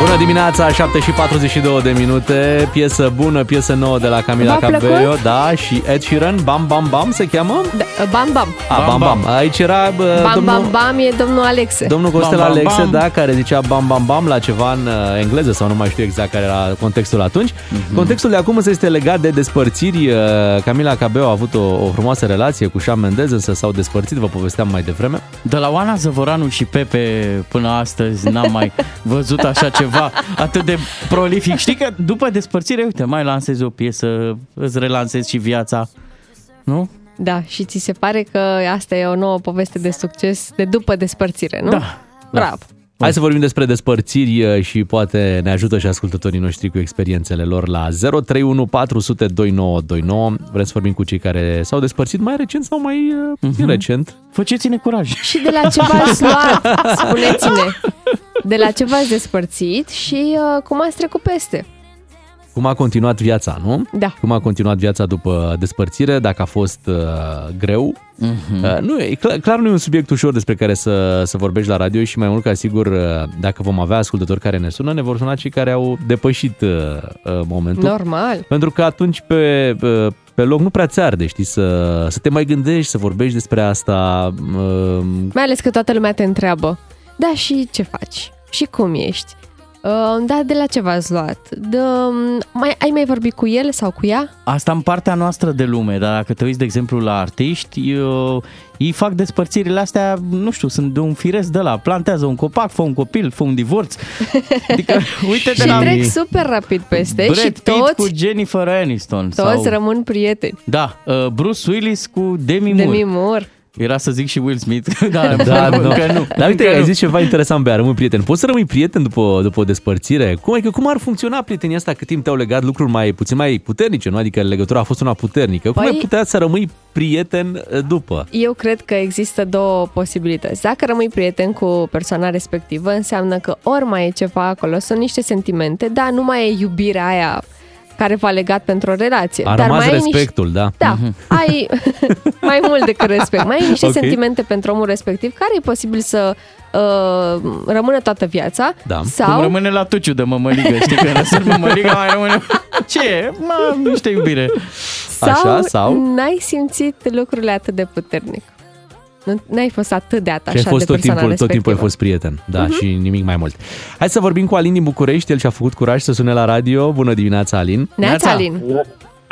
Bună dimineața, 7 și 42 de minute, piesă bună, piesă nouă de la Camila V-a plăcut? Cabello, da, și Ed Sheeran, Bam Bam Bam se cheamă? Da, bam Bam. A, Bam Bam. Aici era bă, Bam domnul, Bam Bam e domnul Alexe. domnul Costel Bam, bam, Alexe, bam. da, care zicea Bam Bam Bam la ceva în uh, engleză sau nu mai știu exact care era contextul atunci. Contextul de acum însă este legat de despărțiri. Uh, Camila Cabello a avut o, o frumoasă relație cu Shawn Mendes, însă s-au despărțit, vă povesteam mai devreme. De la Oana Zăvoranu și Pepe până astăzi n-am mai *laughs* văzut așa ceva atât de prolific. Știi că după despărțire, uite, mai lansezi o piesă, îți relansezi și viața. Nu? Da, și ți se pare că asta e o nouă poveste de succes de după despărțire, nu? Da. Bravo. Hai să vorbim despre despărțiri uh, și poate ne ajută și ascultătorii noștri cu experiențele lor la 031 400 2929. Vrem să vorbim cu cei care s-au despărțit mai recent sau mai uh, recent. Faceți-ne curaj. Și de la ce v-ați luat? *laughs* Spuneți-ne. De la ce v-ați despărțit și uh, cum ați trecut peste? Cum a continuat viața, nu? Da. Cum a continuat viața după despărțire, dacă a fost uh, greu. Mhm. Uh, nu, e, clar, clar nu e un subiect ușor despre care să, să vorbești la radio și mai mult ca sigur, uh, dacă vom avea ascultători care ne sună, ne vor suna cei care au depășit uh, uh, momentul. Normal. Pentru că atunci pe, pe, pe loc nu prea ți arde, știi, să, să te mai gândești, să vorbești despre asta. uh, Mai ales că toată lumea te întreabă. Da, și ce faci? Și cum ești? Uh, da, de la ce v-ați luat? De, mai, ai mai vorbit cu el sau cu ea? Asta în partea noastră de lume, dar dacă te uiți, de exemplu, la artiști, eu, ei fac despărțirile astea, nu știu, sunt de un firesc de la, plantează un copac, fă un copil, fă un divorț. *laughs* Adică, uite de și la trec super rapid peste Brad și Pitt toți, cu Jennifer Aniston. toți sau, rămân prieteni. Da, uh, Bruce Willis cu Demi Moore. Demi Moore. Era să zic și Will Smith, *laughs* dar Da, încă nu. nu. Dar uite, încă ai nu. zis ceva interesant, Bea, rămâi prieten. Poți să rămâi prieten după, după o despărțire? Cum, adică, cum ar funcționa prietenia asta cât timp te-au legat lucruri mai puțin mai puternice, nu? Adică legătura a fost una puternică. Cum Păi- ai putea să rămâi prieten eh, după? Eu cred că există două posibilități. Dacă rămâi prieten cu persoana respectivă, înseamnă că ori mai e ceva acolo, sunt niște sentimente, dar nu mai e iubirea aia care v-a legat pentru o relație. A dar rămas mai ai respectul, da. Da, ai *laughs* mai mult decât respect. Mai ai niște Ok. sentimente pentru omul respectiv care e posibil să uh, rămână toată viața Da. sau Cum rămâne la tuciu de mămăligă, știi că răsări mămăliga mai rămâne... Ce e? Mă, niște iubire. sau, Așa, sau? n-ai simțit lucrurile atât de puternic. Nu- N-ai fost atât de atașat Și ai fost de tot persoana timpul, tot timpul ai respectivă. fost prieten. Da, Mhm. și nimic mai mult. Hai să vorbim cu Alin din București. El și-a făcut curaj să sune la radio. Bună dimineața, Alin. Neața, Alin.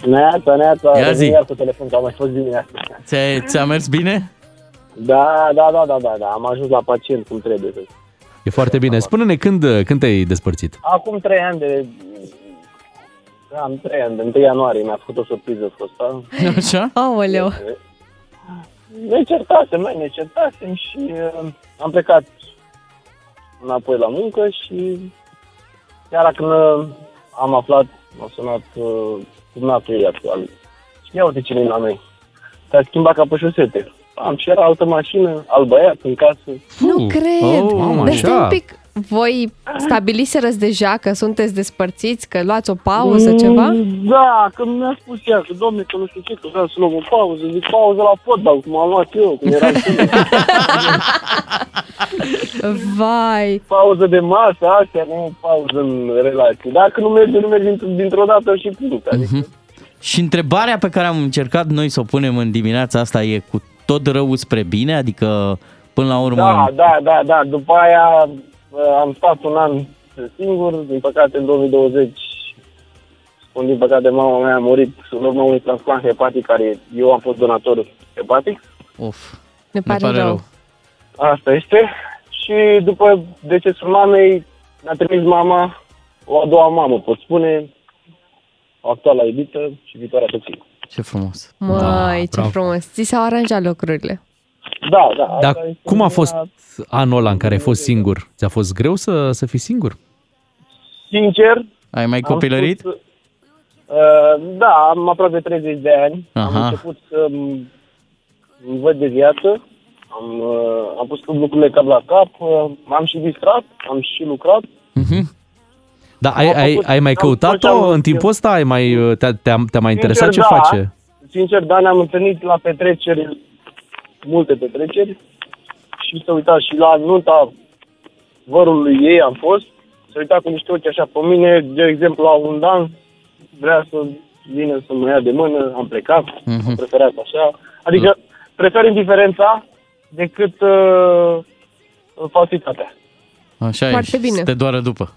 Neața, neața, Ia zi. revin iar cu telefon, că am mai fost dimineața. Ți-a, ți-a mers bine? Da, da, da, da, da, da, am ajuns la pacient cum trebuie. E foarte bine. Spune-ne când, când te-ai despărțit. Acum trei ani de... Da, am trei ani, de 1 ianuarie mi-a făcut o surpriză fosta. Așa? Aoleu. Ne certasem, mai ne certasem și uh, am plecat înapoi la muncă și chiar când uh, am aflat, m-a sunat uh, cumnatul ei actual. Și ia uite ce la noi. S-a schimbat ca pe șosete. Am și era altă mașină, alt băiat în casă. Nu cred. Oh, mamă, Dar stai așa. un pic, voi stabiliserăți deja că sunteți despărțiți, că luați o pauză, ceva? Mm, Da, că mi-a spus ea că, domne, că nu știu ce, că vreau să luăm o pauză. Zic, pauză la fotbal, cum am luat eu, cum eram singur. *laughs* Vai. pauză de masă, astea, nu pauză în relație. Dacă nu merge, nu merge dintr- dintr-o dată și punct. Adică, Și întrebarea pe care am încercat noi să o punem în dimineața asta e cu tot rău spre bine? Adică, până la urmă... da, da, da, da. După aia uh, am stat un an singur, din păcate în 2020 spun din păcate mama mea a murit în urma unui transplant hepatic care eu am fost donator hepatic. Of, Ne pare, rău. Asta este. Și după decesul mamei, mi-a trimis mama, o a doua mamă, pot spune, o actuala iubită și viitoarea soție. Ce frumos. Măi, ce bravo. frumos. Ți s-au aranjat lucrurile. Da, da. Dar asta este cum a fost una- anul ăla în care ai fost singur? Ți-a fost greu să, să fii singur? Sincer, Ai mai am copilărit? spus, uh, da, am aproape 30 de ani. Aha. Am început să îmi îmi văd de viață. Am, uh, am pus tot lucrurile cap la cap. Uh, m-am și distrat, am și lucrat. Mhm. Da, ai, Am ai, făcut- ai mai am căutat-o făcut- în timpul ăsta? Ai mai, te-a, te-a, te-a mai interesat ce Sincer, da. face? Sincer, da, ne-am întâlnit la petreceri, multe petreceri și să uita și la nunta vărului ei am fost, să uita cu niște ochi așa pe mine, de exemplu la un dans, vrea să vină să mă ia de mână, am plecat, Mhm. am preferat așa, adică prefer indiferența decât uh, falsitatea. Așa Foarte e, bine. să te doară după.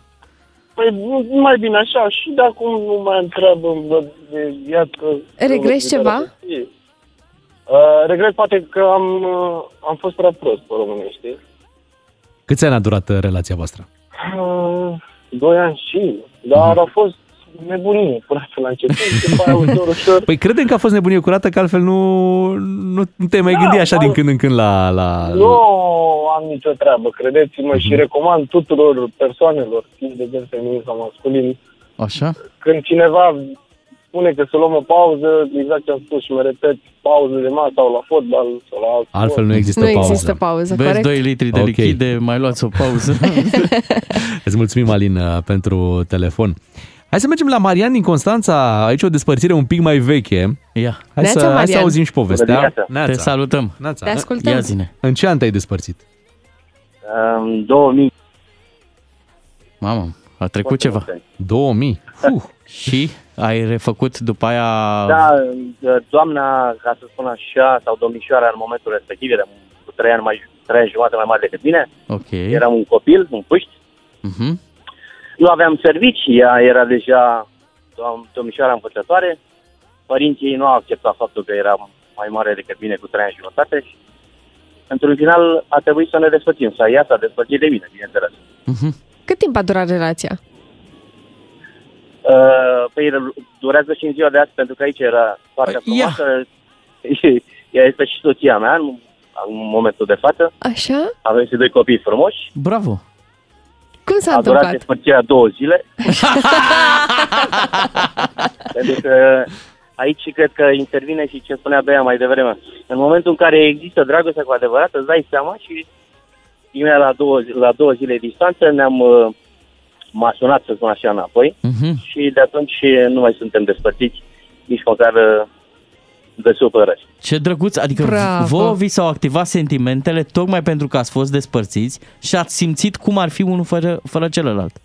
Păi nu- mai bine așa și de acum nu mai întreabă de viață. Regrezi ceva? Uh, regret poate că am, uh, am fost prea prost pe românește. Câți ani a durat uh, relația voastră? Uh, doi ani și, dar a fost nebunie până la început, după aia ușor, ușor. Păi credem că a fost nebunie curată, că altfel nu, nu, nu te mai Da, gândi așa am- din când în când la... la... Nu am nicio treabă, credeți-mă, și recomand tuturor persoanelor, fie de gen feminin sau masculin, Așa? când cineva spune că să luăm o pauză, exact ce am spus și mă repet, pauză de masă sau la fotbal sau la alt Altfel sport. nu există Nu pauză. există pauză, Beți corect? 2 litri de Ok. lichide, mai luați o pauză. *laughs* Îți mulțumim, Alin, uh, pentru telefon. Hai să mergem la Marian din Constanța. Aici o despărțire un pic mai veche. Ia, Hai, Neața, să, hai să Marian. auzim și Bună povestea. dimineața. te salutăm. Neața. Te ascultăm. Ia zine. În ce an te-ai despărțit? În 2000. Mamă, a trecut ceva. 2000. Uh, Și ai refăcut după aia... Da, doamna, ca să spun așa, sau domnișoara în momentul respectiv, era cu trei ani, mai, trei ani jumate mai mare decât mine, Ok. eram un copil, un puști, Mhm. nu aveam servicii, ea era deja dom- domnișoara învățătoare. Părinții ei nu au acceptat faptul că era mai mare decât mine cu trei ani și jumătate și într-un final a trebuit să ne despărțim, să ea s-a despărțit de mine, bineînțeles. Cât timp a durat relația? Uh, păi durează și în ziua de azi, pentru că aici era partea frumoasă. *laughs* Ea este și soția mea în, în momentul de față. Așa? Avem și doi copii frumoși. Bravo! Cum s-a a durat întâmplat? despărțirea două zile. *laughs* pentru că aici cred că intervine și ce spunea Bea mai devreme. În momentul în care există dragoste cu adevărat, îți dai seama și imediat la două, zi- la două zile distanță ne-am uh, m-a sunat, să spun așa, înapoi Mhm. și de atunci nu mai suntem despărțiți, nici măcar uh, de supărări. Ce drăguț, adică Bravo. vouă vi s-au activat sentimentele tocmai pentru că ați fost despărțiți și ați simțit cum ar fi unul fără, fără celălalt.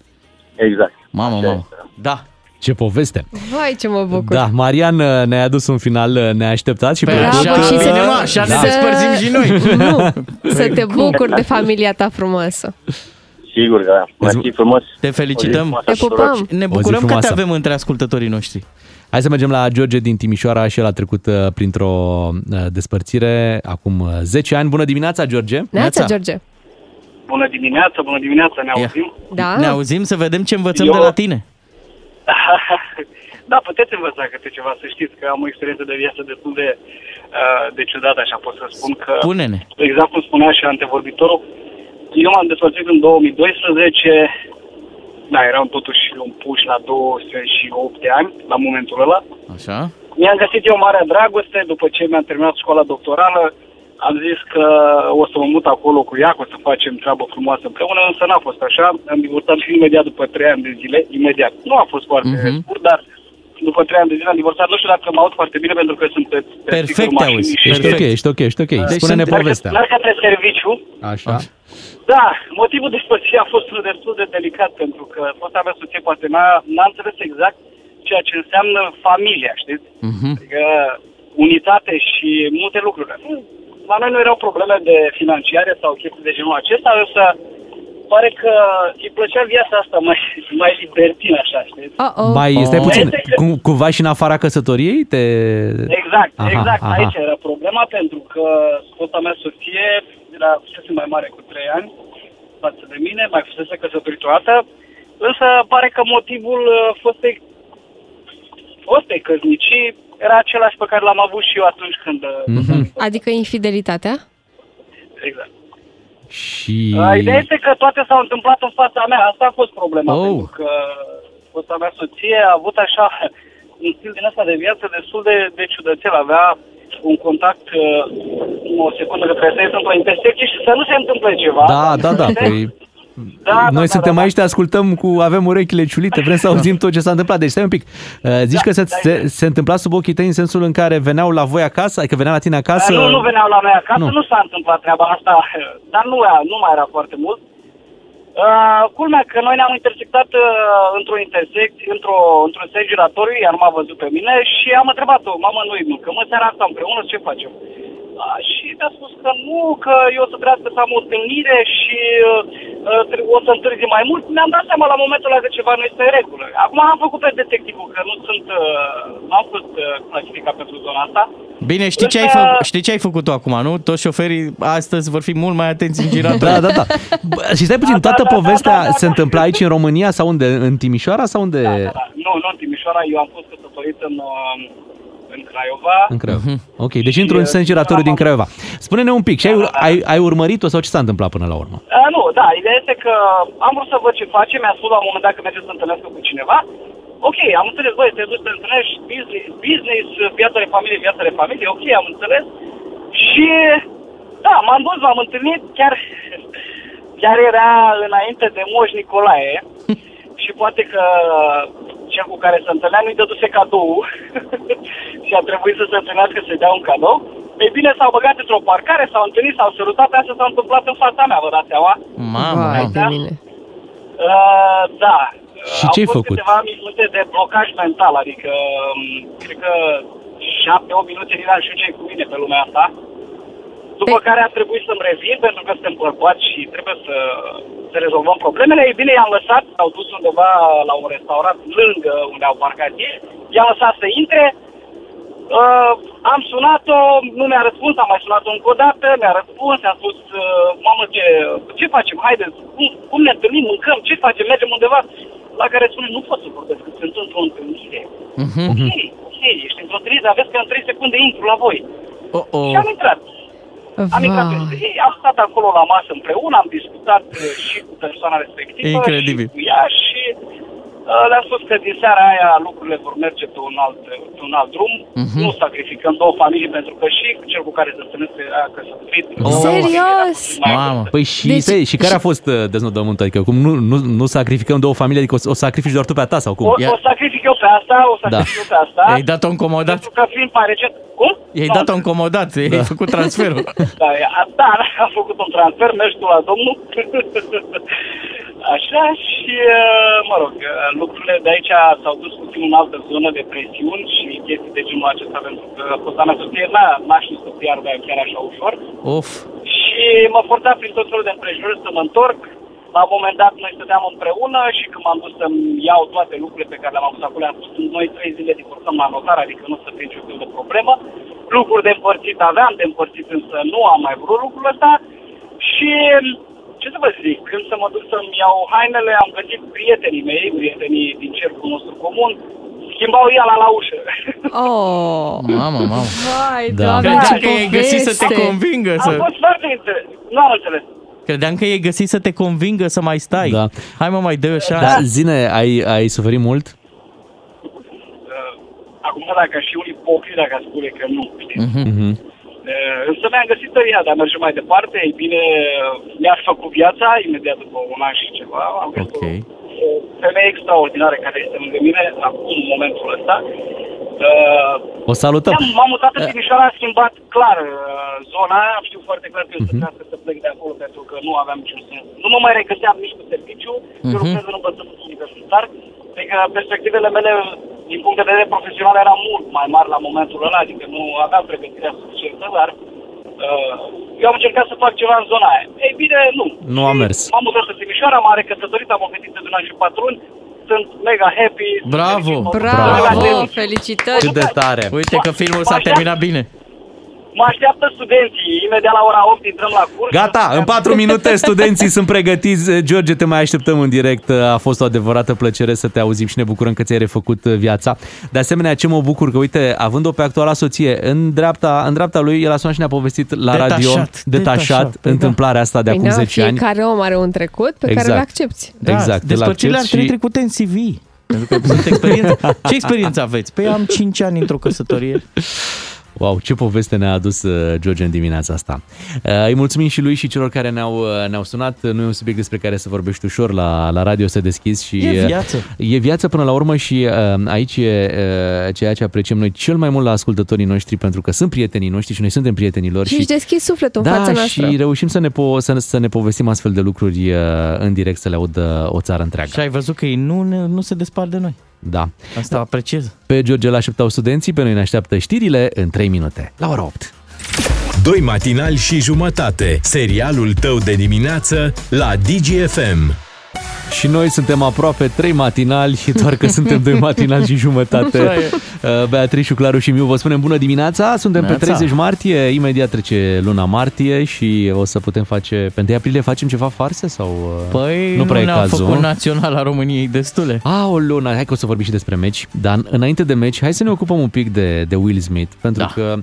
Exact. Mamă, mamă. Da. Ce poveste! Vai, ce mă bucur. Da, Marian uh, ne-a adus un final uh, neașteptat și Păi plăcut. așa, Uh, bine, mă, așa ne despărțim și noi. Nu, să te bucuri de familia ta frumoasă. Sigur că da. Mersi frumos. Te felicităm. Te pupăm. Ne O zi bucurăm că te frumoasă. avem între ascultătorii noștri. Hai să mergem la George din Timișoara și el a trecut uh, printr-o uh, despărțire acum uh, 10 ani. Bună dimineața, George! Neața, George. Bună dimineața, bună dimineața, ne auzim? Da. Ne auzim să vedem ce învățăm Eu- de la tine. *laughs* da, puteți învăța câte ceva, să știți că am o experiență de viață destul de, uh, de ciudată, așa pot să spun că, Spune-ne. exact cum spunea și antevorbitorul, eu m-am despărțit în 2012, da, eram totuși un puș la 28 de ani, la momentul ăla. Așa? Mi-am găsit eu marea dragoste după ce mi-am terminat școala doctorală. Am zis că o să mă mut acolo cu ea, că o să facem treabă frumoasă împreună, însă n-a fost așa. Am divorțat și imediat după trei ani de zile, imediat. Nu a fost foarte Mhm. scurt, dar după trei ani de zile am divorțat. Nu știu dacă mă aud foarte bine pentru că sunt pe, pe Perfect speakerul te mașinii auzi. și- Ești ok, ești ok, ești ok. Spune-ne Merg- povestea. Merg către serviciu. Așa. Da, motivul despărțirii a fost unul destul de delicat pentru că fosta mea soție poate n-a, n-a înțeles exact ceea ce înseamnă familia, știți? Adică unitate și multe lucruri. La noi nu erau probleme de financiare sau chestii de genul acesta, însă pare că îi plăcea viața asta mai, mai libertină, așa, știți? Uh-oh. Mai stai puțin, Este că- cum, cumva și în afara căsătoriei? Te... Exact, Aha, exact. aha. Aici era problema pentru că fosta mea soție era fusese mai mare cu 3 ani față de mine, mai fusese căsătorită o dată, însă pare că motivul uh, fostei, fostei căsnicii era același pe care l-am avut și eu atunci când... uh, Adică infidelitatea? Exact. Și... Uh, Ideea este că toate s-au întâmplat în fața mea. Asta a fost problema, Oh. pentru că fosta mea soție a avut așa un stil din asta de viață destul de, de ciudățel. Avea un contact, uh, o secundă că trebuie să ies într-o intersecție și să nu se întâmple ceva. Da, da, da, Știi? păi... *laughs* Da, Noi da, suntem da, da. aici, te ascultăm cu, avem urechile ciulite, vrem să auzim tot ce s-a întâmplat. Deci stai un pic. Uh, Zici că se, se, se întâmpla sub ochii tăi în sensul în care veneau la voi acasă, adică veneau la tine acasă? Nu, nu veneau la noi acasă, Nu. nu, nu s-a întâmplat treaba asta, *laughs* dar nu, era, nu mai era foarte mult. Uh, culmea că noi ne-am intersectat uh, într-o intersecție, într-o, într-un sens giratoriu, iar m-a văzut pe mine și am întrebat-o, mamă, nu-i mâncăm în seara asta împreună, ce facem? Uh, și mi-a spus că nu, că eu o să trebuiască să am o întâlnire și uh, uh, tre- o să întârzi mai mult. Mi-am dat seama la momentul ăla că ceva nu este în regulă. Acum am făcut pe detectivul, că nu sunt, uh, nu am fost uh, clasificat pentru zona asta. Bine, știi ce, ai Însă- fă, știi ce ai făcut tu acum, nu? Toți șoferii astăzi vor fi mult mai atenți în girator. Da, da, da. Bă, Și stai puțin, toată povestea se întâmpla aici în România sau unde? În Timișoara sau unde? Nu, nu în Timișoara, eu am fost căsătorit în, uh, în Craiova. În Craiova. Ok, deci într-un sens giratoriu din Craiova. Spune-ne un pic, și ai, ai, ai urmărit-o sau ce s-a întâmplat până la urmă? Uh, nu, da, ideea este că am vrut să văd ce face, mi-a spus la un moment dat că merge să întâlnească cu cineva. Ok, am înțeles, băi, te duci să întâlnești business, business, viața de familie, viața de familie, ok, am înțeles. Și, da, m-am dus, m-am întâlnit, chiar, *laughs* chiar era înainte de Moș Nicolae *laughs* și poate că cel cu care se întâlnea nu-i dăduse cadou *laughs* și a trebuit să se întâlnească să dea un cadou. Ei bine, s-au băgat într-o parcare, s-au întâlnit, s-au sărutat, asta s-a întâmplat în fața mea, vă dați seama. Mamă, Vai de Da? mine. Uh, da. Și Au ce-ai fost făcut? câteva minute de blocaj mental, adică um, cred că 7-8 minute din nu știu ce cu mine pe lumea asta. După care a trebuit să-mi revin pentru că suntem bărbați și trebuie să, să rezolvăm problemele. Ei bine, i-am lăsat, au dus undeva la un restaurant lângă unde au parcat ei, i-am lăsat să intre, Uh, am sunat-o, nu mi-a răspuns, am mai sunat-o încă o dată, mi-a răspuns, am spus, uh, mamă, ce, ce facem, haideți, cum, cum ne întâlnim, mâncăm, ce facem, mergem undeva? La care spune, nu pot să vorbesc, că sunt într-o întâlnire. Mhm. Ok, ok, ești într-o întâlnire, dar vezi că în 3 secunde intru la voi. Oh, oh. Și am intrat. Am intrat peste ei, am stat acolo la masă împreună, am discutat uh, și cu persoana respectivă Incredibil. și cu ea și uh, le-am spus că din seara aia lucrurile vor merge pe un alt, pe un alt drum. Mhm. Nu sacrificăm două familii pentru că și cel cu care se întâlnesc era căsătorit. Serios? Mamă. Păi și, Deci- deci, și care a fost uh, deznodământul? Adică cum nu, nu, nu sacrificăm două familii, adică o, o sacrifici doar tu pe a ta sau cum? O, o sacrific eu pe asta, o sacrific Da. eu pe asta. I-ai dat-o încomodat? Pentru că fiind mai recent... Cum? I-ai Nu, dat-o încomodat, i-ai făcut transferul. *laughs* Da, a- da, am făcut un transfer, mergi tu la domnul. *laughs* Așa și, uh, mă rog, uh, lucrurile de aici s-au dus puțin în altă zonă de presiuni și chestii de genul acesta, pentru că fosta mea soție n-aș, n-a știut să piardă chiar așa ușor. Of. Și mă forța prin tot felul de împrejurări să mă întorc. La un moment dat noi stăteam împreună și când m-am dus să-mi iau toate lucrurile pe care le-am avut acolo, am spus noi trei zile divorțăm la notar, adică nu să fie niciun fel de problemă. Lucruri de împărțit aveam, de împărțit însă nu am mai vrut lucrul ăsta. Și ce să vă zic, când să mă duc să-mi iau hainele, am găsit prietenii mei, prietenii din cercul nostru comun, schimbau iala la ușă. Oh. Mamă, mamă. Vai, Da. doamne, Credeam ce că ai găsit să te poveste. convingă Am să... fost foarte înțeles. Nu am înțeles. Credeam că ai găsit să te convingă să mai stai. Da. Hai mă, mai dă o șansă. Da, zine, ai, ai suferit mult? Uh, Acum dacă aș fi un ipocrit dacă aș spune că nu, știi? Mhm. Mhm. Uh, Însă mi-am găsit tăria de a merge mai departe. Ei bine, mi-a făcut viața imediat după un an și ceva. Am găsit Ok. o femeie extraordinară care este lângă mine acum, în momentul ăsta. Uh, O salutăm. am- M-am mutat în Timișoara, am schimbat clar uh, zona aia, am știut foarte clar că eu să trească să plec de acolo pentru că nu aveam niciun sens. Nu mă mai regăseam nici cu serviciu, eu Mhm. lucrez în învățământul universitar, adică perspectivele mele din punct de vedere profesional erau mult mai mari la momentul ăla, adică nu aveam pregătirea suficientă, dar uh, eu am încercat să fac ceva în zona aia. Ei bine, nu. Nu a mers. M-am mutat în Timișoara, m-am recăsătorit, am o fetiță de un an și patru ani, sunt mega happy. Bravo! Bravo, felicitări. Cât de tare. Uite că filmul s-a terminat bine. Mă așteaptă studenții, imediat la ora 8 intrăm la curs. Gata, în 4 minute studenții sunt pregătiți. George, te mai așteptăm în direct. A fost o adevărată plăcere să te auzim și ne bucurăm că ți-ai refăcut viața. De asemenea, ce mă bucur că, uite, având-o pe actuala soție, în dreapta, în dreapta lui, el a sunat și ne-a povestit la Detașat, radio, detașat, detașat, păi întâmplarea asta de Păi acum na, 10 ani. Fiecare om are un trecut pe care Exact. îl accepti. Da, Exact, îl Despărțirile ar accept trebui și- trecute în CV. Pentru că sunt experiență. *laughs* Ce experiență aveți? Păi am 5 ani într-o căsătorie. Wow, ce poveste ne-a adus uh, George în dimineața asta. Uh, Îi mulțumim și lui și celor care ne-au, uh, ne-au sunat. Nu e un subiect despre care să vorbești ușor la, la radio, să deschizi și... E uh, viață. E viață până la urmă și uh, aici e uh, ceea ce apreciem noi cel mai mult la ascultătorii noștri, pentru că sunt prietenii noștri și noi suntem prietenii lor. Și își deschis sufletul în da, fața noastră. și reușim să ne, po- să, să ne povestim astfel de lucruri uh, în direct, să le audă o țară întreagă. Și ai văzut că ei nu, ne, nu se despart de noi. Da. Asta apreciez. Pe George îl așteptau studenții, pe noi ne așteaptă știrile în 3 minute, la ora 8. Doi matinali și jumătate. Serialul tău de dimineață la DGFM. Și noi suntem aproape trei matinali, *laughs* doar că suntem doi matinali și jumătate. Așa e. Uh, Beatrice, Claru și Miu vă spunem bună dimineața. Suntem pe Neața. 30 martie, imediat trece luna martie și o să putem face... Pe 1 aprilie facem ceva farse sau... uh, Păi nu prea e ne-a cazul. făcut național a României destule. A, o lună, hai că o să vorbim și despre meci, dar înainte de meci, hai să ne ocupăm un pic de, de Will Smith, pentru Da. că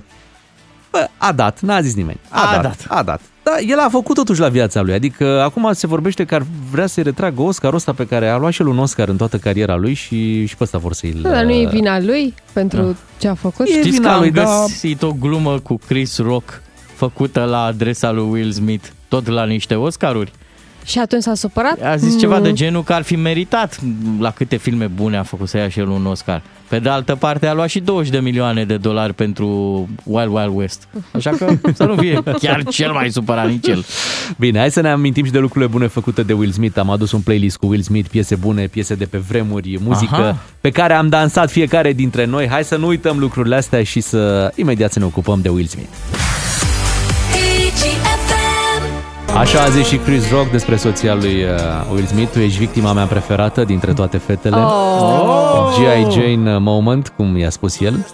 bă, a dat, n-a zis nimeni. A, A dat, dat. A dat. Da, el a făcut totuși la viața lui, adică acum se vorbește că ar vrea să-i retragă Oscarul ăsta pe care a luat și el un Oscar în toată cariera lui și, și pe ăsta vor să-i... Da, dar nu e vina lui pentru ce a făcut? E Știți vina că am lui, da. găsit o glumă cu Chris Rock făcută la adresa lui Will Smith, tot la niște Oscaruri. Și atunci s-a supărat? A zis Nu. ceva de genul că ar fi meritat la câte filme bune a făcut să ia și el un Oscar. Pe de altă parte a luat și 20 de milioane de dolari pentru Wild Wild West. Așa că *laughs* să nu fie chiar cel mai supărat nici el. Bine, hai să ne amintim și de lucrurile bune făcute de Will Smith. Am adus un playlist cu Will Smith, piese bune, piese de pe vremuri, muzică Aha. pe care am dansat fiecare dintre noi. Hai să nu uităm lucrurile astea și să imediat să ne ocupăm de Will Smith. Așa a zis și Chris Rock despre soția lui uh, Will Smith. Tu ești victima mea preferată dintre toate fetele. Oh. G.I. Jane moment, cum i-a spus el.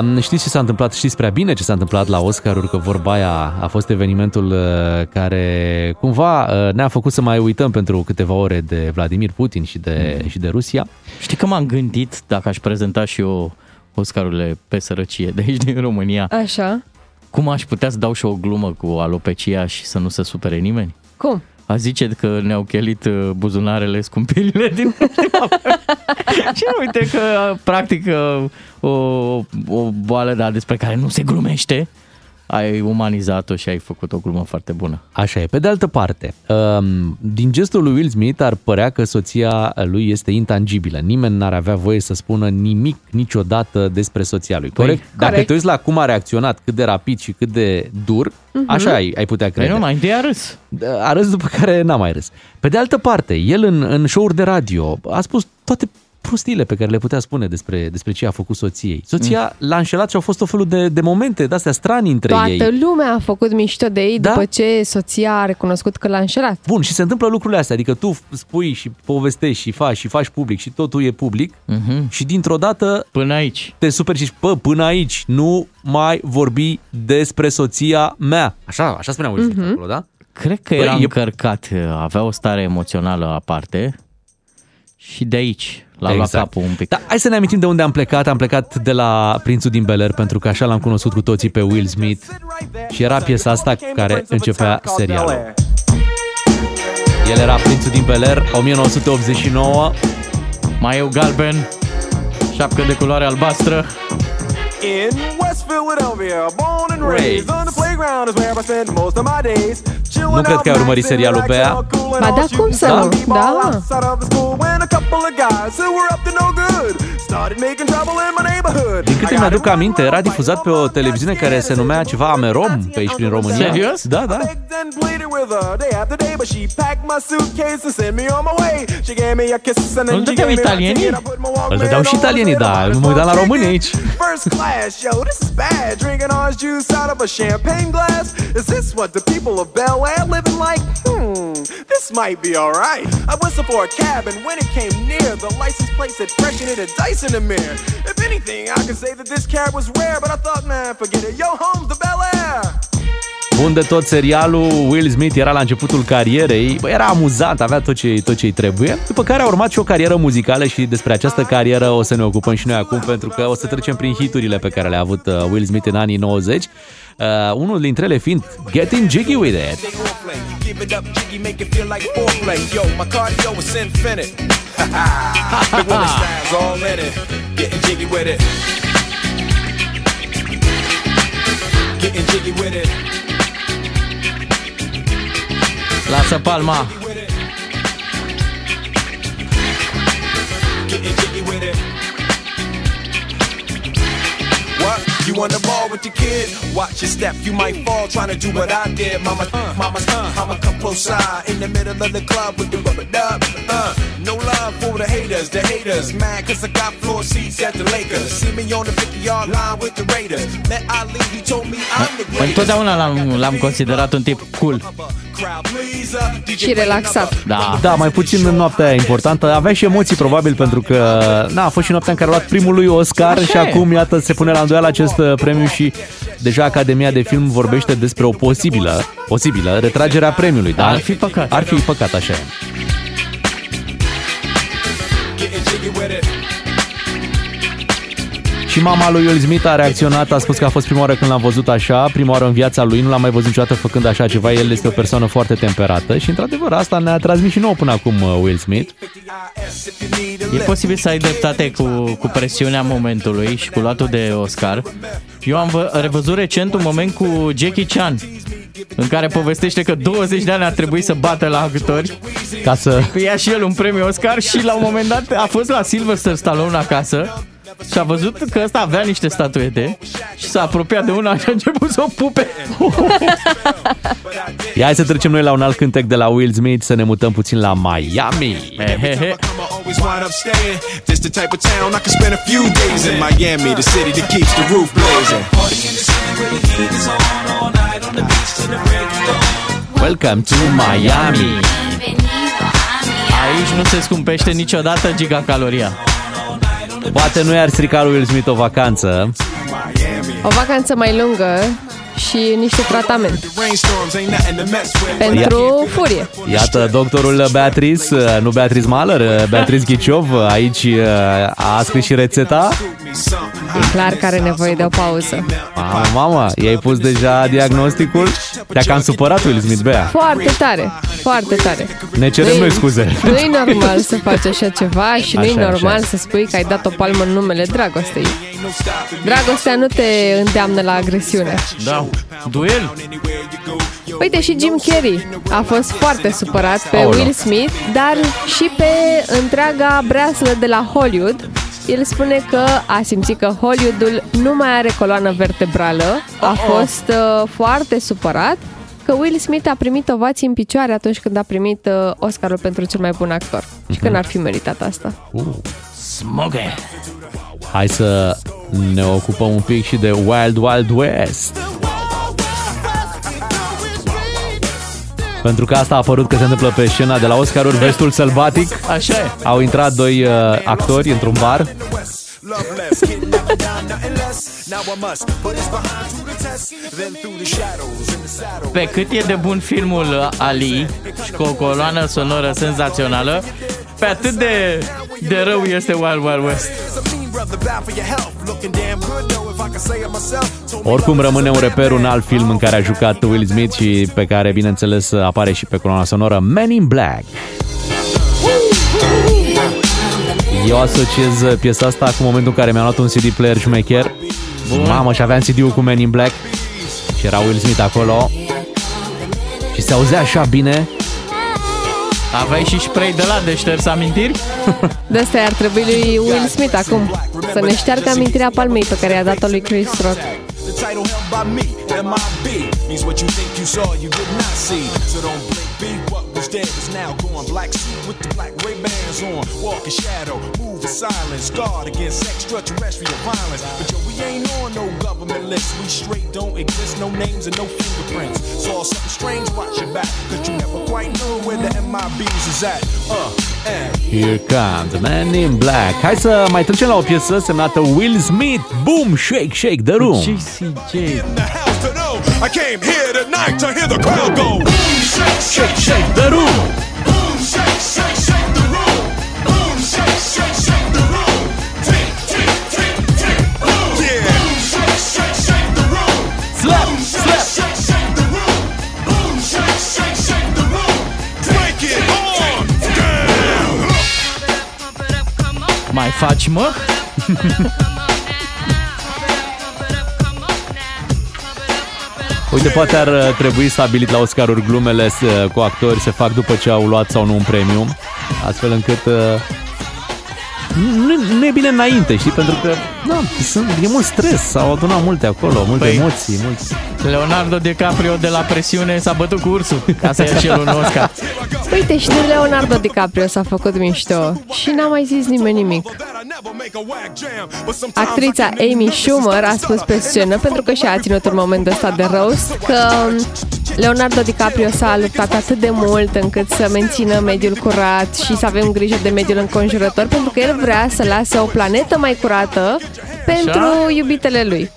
Um, știți ce s-a întâmplat? Știți prea bine ce s-a întâmplat la Oscaruri, că vorba aia a fost evenimentul uh, care cumva uh, ne-a făcut să mai uităm pentru câteva ore de Vladimir Putin și de, Mm. și de Rusia. Știi că m-am gândit dacă aș prezenta și eu Oscarurile pe sărăcie de aici din România, Așa. Cum aș putea să dau și o glumă cu alopecia și să nu se supere nimeni? Cum? A zice că ne-au chelit uh, buzunarele scumpirile din *laughs* ultima vreme. Și uite că, practic, uh, o, o boală da, despre care nu se glumește, ai umanizat-o și ai făcut o glumă foarte bună. Așa e. Pe de altă parte, um, din gestul lui Will Smith ar părea că soția lui este intangibilă. Nimeni n-ar avea voie să spună nimic niciodată despre soția lui. Păi, corect? Dacă corect. te uiți la cum a reacționat, cât de rapid și cât de dur, Mhm. așa ai, ai putea crede. Păi nu, mai întâi a râs. A râs după care n-a mai râs. Pe de altă parte, el în, în show-uri de radio a spus toate prostiile pe care le putea spune despre, despre ce a făcut soției. Soția l-a înșelat și au fost o felul de, de momente de-astea stranii între Toată ei. lumea a făcut mișto de ei da? după ce soția a recunoscut că l-a înșelat. Bun, și se întâmplă lucrurile astea, adică tu spui și povestești și faci și faci public și totul e public Mhm. și dintr-o dată până aici te superi și zici, pă, până aici nu mai vorbi despre soția mea. Așa, așa spunea Will Smith Mhm. acolo, da? Cred că Băi, era e- încărcat, avea o stare emoțională aparte și de aici l-a luat capul un pic. Da, hai să ne amintim de unde am plecat. Am plecat de la Prințul din Bel Air, pentru că așa l-am cunoscut cu toții pe Will Smith și era piesa asta cu care începea serialul. El era Prințul din Bel Air, 1989. Mai eu galben, șapcă de culoare albastră. In West Philadelphia, born and raised on the playground is where I spend most of my days. Nu cred că ai urmărit serialul pe ea. Ba da, cum să nu? Da. Outside of the school when a couple of guys who were up to no good started making trouble in my neighborhood. Din câte mi-aduc aminte, era difuzat pe o televiziune care se numea ceva Amerom pe aici prin România. Serios? Da, da. and pleaded with her day after day, but she packed my suitcase and sent me on my way. She gave me a kiss and then Nu she dădeau gave me a italienii? ticket. I put my Îl dădeau și italienii, da. Mă uitam la români aici. Class, yo, this is bad. Drinking orange juice out of a champagne glass. Is this what the people of Bel Air living like? Hmm, this might be alright. I whistled for a cab, and when it came near, the license plate said fresh and it had dice in the mirror. If anything, I could say that this cab was rare, but I thought, man, forget it. Yo, home's the Bel Air. Bun de tot serialul, Will Smith era la începutul carierei, bă, era amuzant, avea tot ce tot ce-i trebuie, după care a urmat și o carieră muzicală și despre această carieră o să ne ocupăm și noi acum, pentru că o să trecem prin hiturile pe care le-a avut uh, Will Smith în anii 90, uh, unul dintre ele fiind Getting Jiggy With It. Give it up, jiggy, make it feel like foreplay. Yo, my cardio is infinite. Big Willie styles all in it. Getting jiggy with it. Getting jiggy with it. Lasă palma. Getting jiggy You on the ball with your kid? Watch your step, you might fall trying to do what I did. Mama, uh, mama, uh, mama, come close side in the middle of the club with the rubber dub. Uh, no love for the haters, the haters. Mad cause I got floor seats at the Lakers. See me on the 50 yard line with the Raiders. Met Ali, he told me I'm the greatest. Întotdeauna l-am, l-am considerat un tip cool. Crowd pleaser, DJ Și relaxat. Da. Da, mai puțin în noaptea aia importantă. Avea și emoții probabil pentru că na, a fost și noaptea în care a luat primul lui Oscar Așa și e. acum iată se pune la îndoială acest uh, premiu și deja Academia de Film vorbește despre o posibilă, posibilă retragere a premiului. Da? Ar fi păcat. Ar fi păcat, așa Și mama lui Will Smith a reacționat, a spus că a fost prima oară când l-am văzut așa, prima oară în viața lui, nu l-am mai văzut niciodată făcând așa ceva, el este o persoană foarte temperată și într-adevăr asta ne-a transmis și nouă până acum uh, Will Smith. E posibil să ai dreptate cu, cu presiunea momentului și cu luatul de Oscar. Eu am vă, revăzut recent un moment cu Jackie Chan în care povestește că 20 de ani ar trebui să bată la actori ca să ia și el un premiu Oscar și la un moment dat a fost la Sylvester Stallone acasă și a văzut că ăsta avea niște statuete și s-a apropiat de una și a început să o pupe. *laughs* Ia hai să trecem noi la un alt cântec de la Will Smith, să ne mutăm puțin la Miami. He he. Always wind up staying. This the type of town I could spend a few days in Miami, the city that keeps the roof blazing. Welcome to Miami. Aici nu se scumpește niciodată gigacaloria. Poate nu i-ar strica lui Will Smith o vacanță. O vacanță mai lungă și niște tratament. Pentru furie. Iată doctorul Beatriz, nu Beatriz Mahler, Beatriz Ghiciov, aici a scris și rețeta. E clar că are nevoie de o pauză. Mamă, mamă, i-ai pus deja diagnosticul? Te-a cam supărat Will Smith, Bea. Foarte tare, foarte tare. Ne cerem Nu-i- noi scuze. Nu e normal să faci așa ceva și nu e Așa, normal așa. să spui că ai dat o palmă în numele dragostei. Dragostea nu te îndeamnă la agresiune. Da. Duel? Uite, și Jim Carrey a fost foarte supărat pe Aoleu. Will Smith, dar și pe întreaga breaslă de la Hollywood. El spune că a simțit că Hollywoodul nu mai are coloană vertebrală. A fost uh, foarte supărat că Will Smith a primit ovații în picioare atunci când a primit uh, Oscarul pentru cel mai bun actor. Și că n-ar fi meritat asta. Uh. Smoke. Hai să ne ocupăm un pic și de Wild Wild West. Pentru că asta a apărut că se întâmplă pe scena de la Oscaruri, vestul sălbatic. Așa e. Au intrat doi uh, actori într-un bar. Pe cât e de bun filmul Ali și cu o coloană sonoră senzațională, pe atât de, de rău este Wild Wild West. Oricum rămâne un reper, un alt film în care a jucat Will Smith și pe care, bineînțeles, apare și pe coloana sonoră Men in Black. Eu asociez piesa asta cu momentul în care mi-am luat un CD player șmecher. Mamă, și aveam CD-ul cu Men in Black și era Will Smith acolo și se auzea așa bine. Aveai și spray de la de șters amintiri? De asta ar trebui lui Will Smith acum să ne șteargă amintirea palmei pe care i-a dat-o lui Chris Rock. The title held by me, MIB, means what you think you saw, you did not see. So don't blink, be what was dead is now gone. Black suit with the black Ray Bans on, walk in shadow, move in silence, guard against extraterrestrial violence. But yo, we ain't on no government list, we straight don't exist, no names and no fingerprints. Saw something strange, watch your back, cause you never quite know where the MIBs is at. Uh, and Here comes the Man in Black. Hai să mai trecem la o piesă semnată Will Smith. Boom, shake, shake the room. I came here tonight to hear the crowd go. Boom, shake, shake, shake the room. Boom, shake, shake, shake the room. Boom, shake, shake, shake the room. Tick, tick, tick, tick, boom. Yeah. Boom, shake, shake, shake the room. Slap, Boom, shake, shake, shake the room. Boom, shake, shake, shake the room. Break it on down. Mai faci, mă? Uite, poate ar uh, trebui stabilit la Oscaruri glumele uh, cu actori se fac după ce au luat sau nu un premiu, astfel încât uh, nu, nu e bine înainte, știi? Pentru că na, sunt, e mult stres, s-au adunat multe acolo, multe Păi- emoții, mulți... Leonardo DiCaprio de la presiune s-a bătut cu ursul ca să ia și el un Oscar. Uite, și de Leonardo DiCaprio s-a făcut mișto și n-a mai zis nimeni nimic. Actrița Amy Schumer a spus pe scenă, pentru că și-a ținut un moment ăsta de roast, că Leonardo DiCaprio s-a luptat atât de mult încât să mențină mediul curat și să avem grijă de mediul înconjurător, pentru că el vrea să lase o planetă mai curată pentru iubitele lui,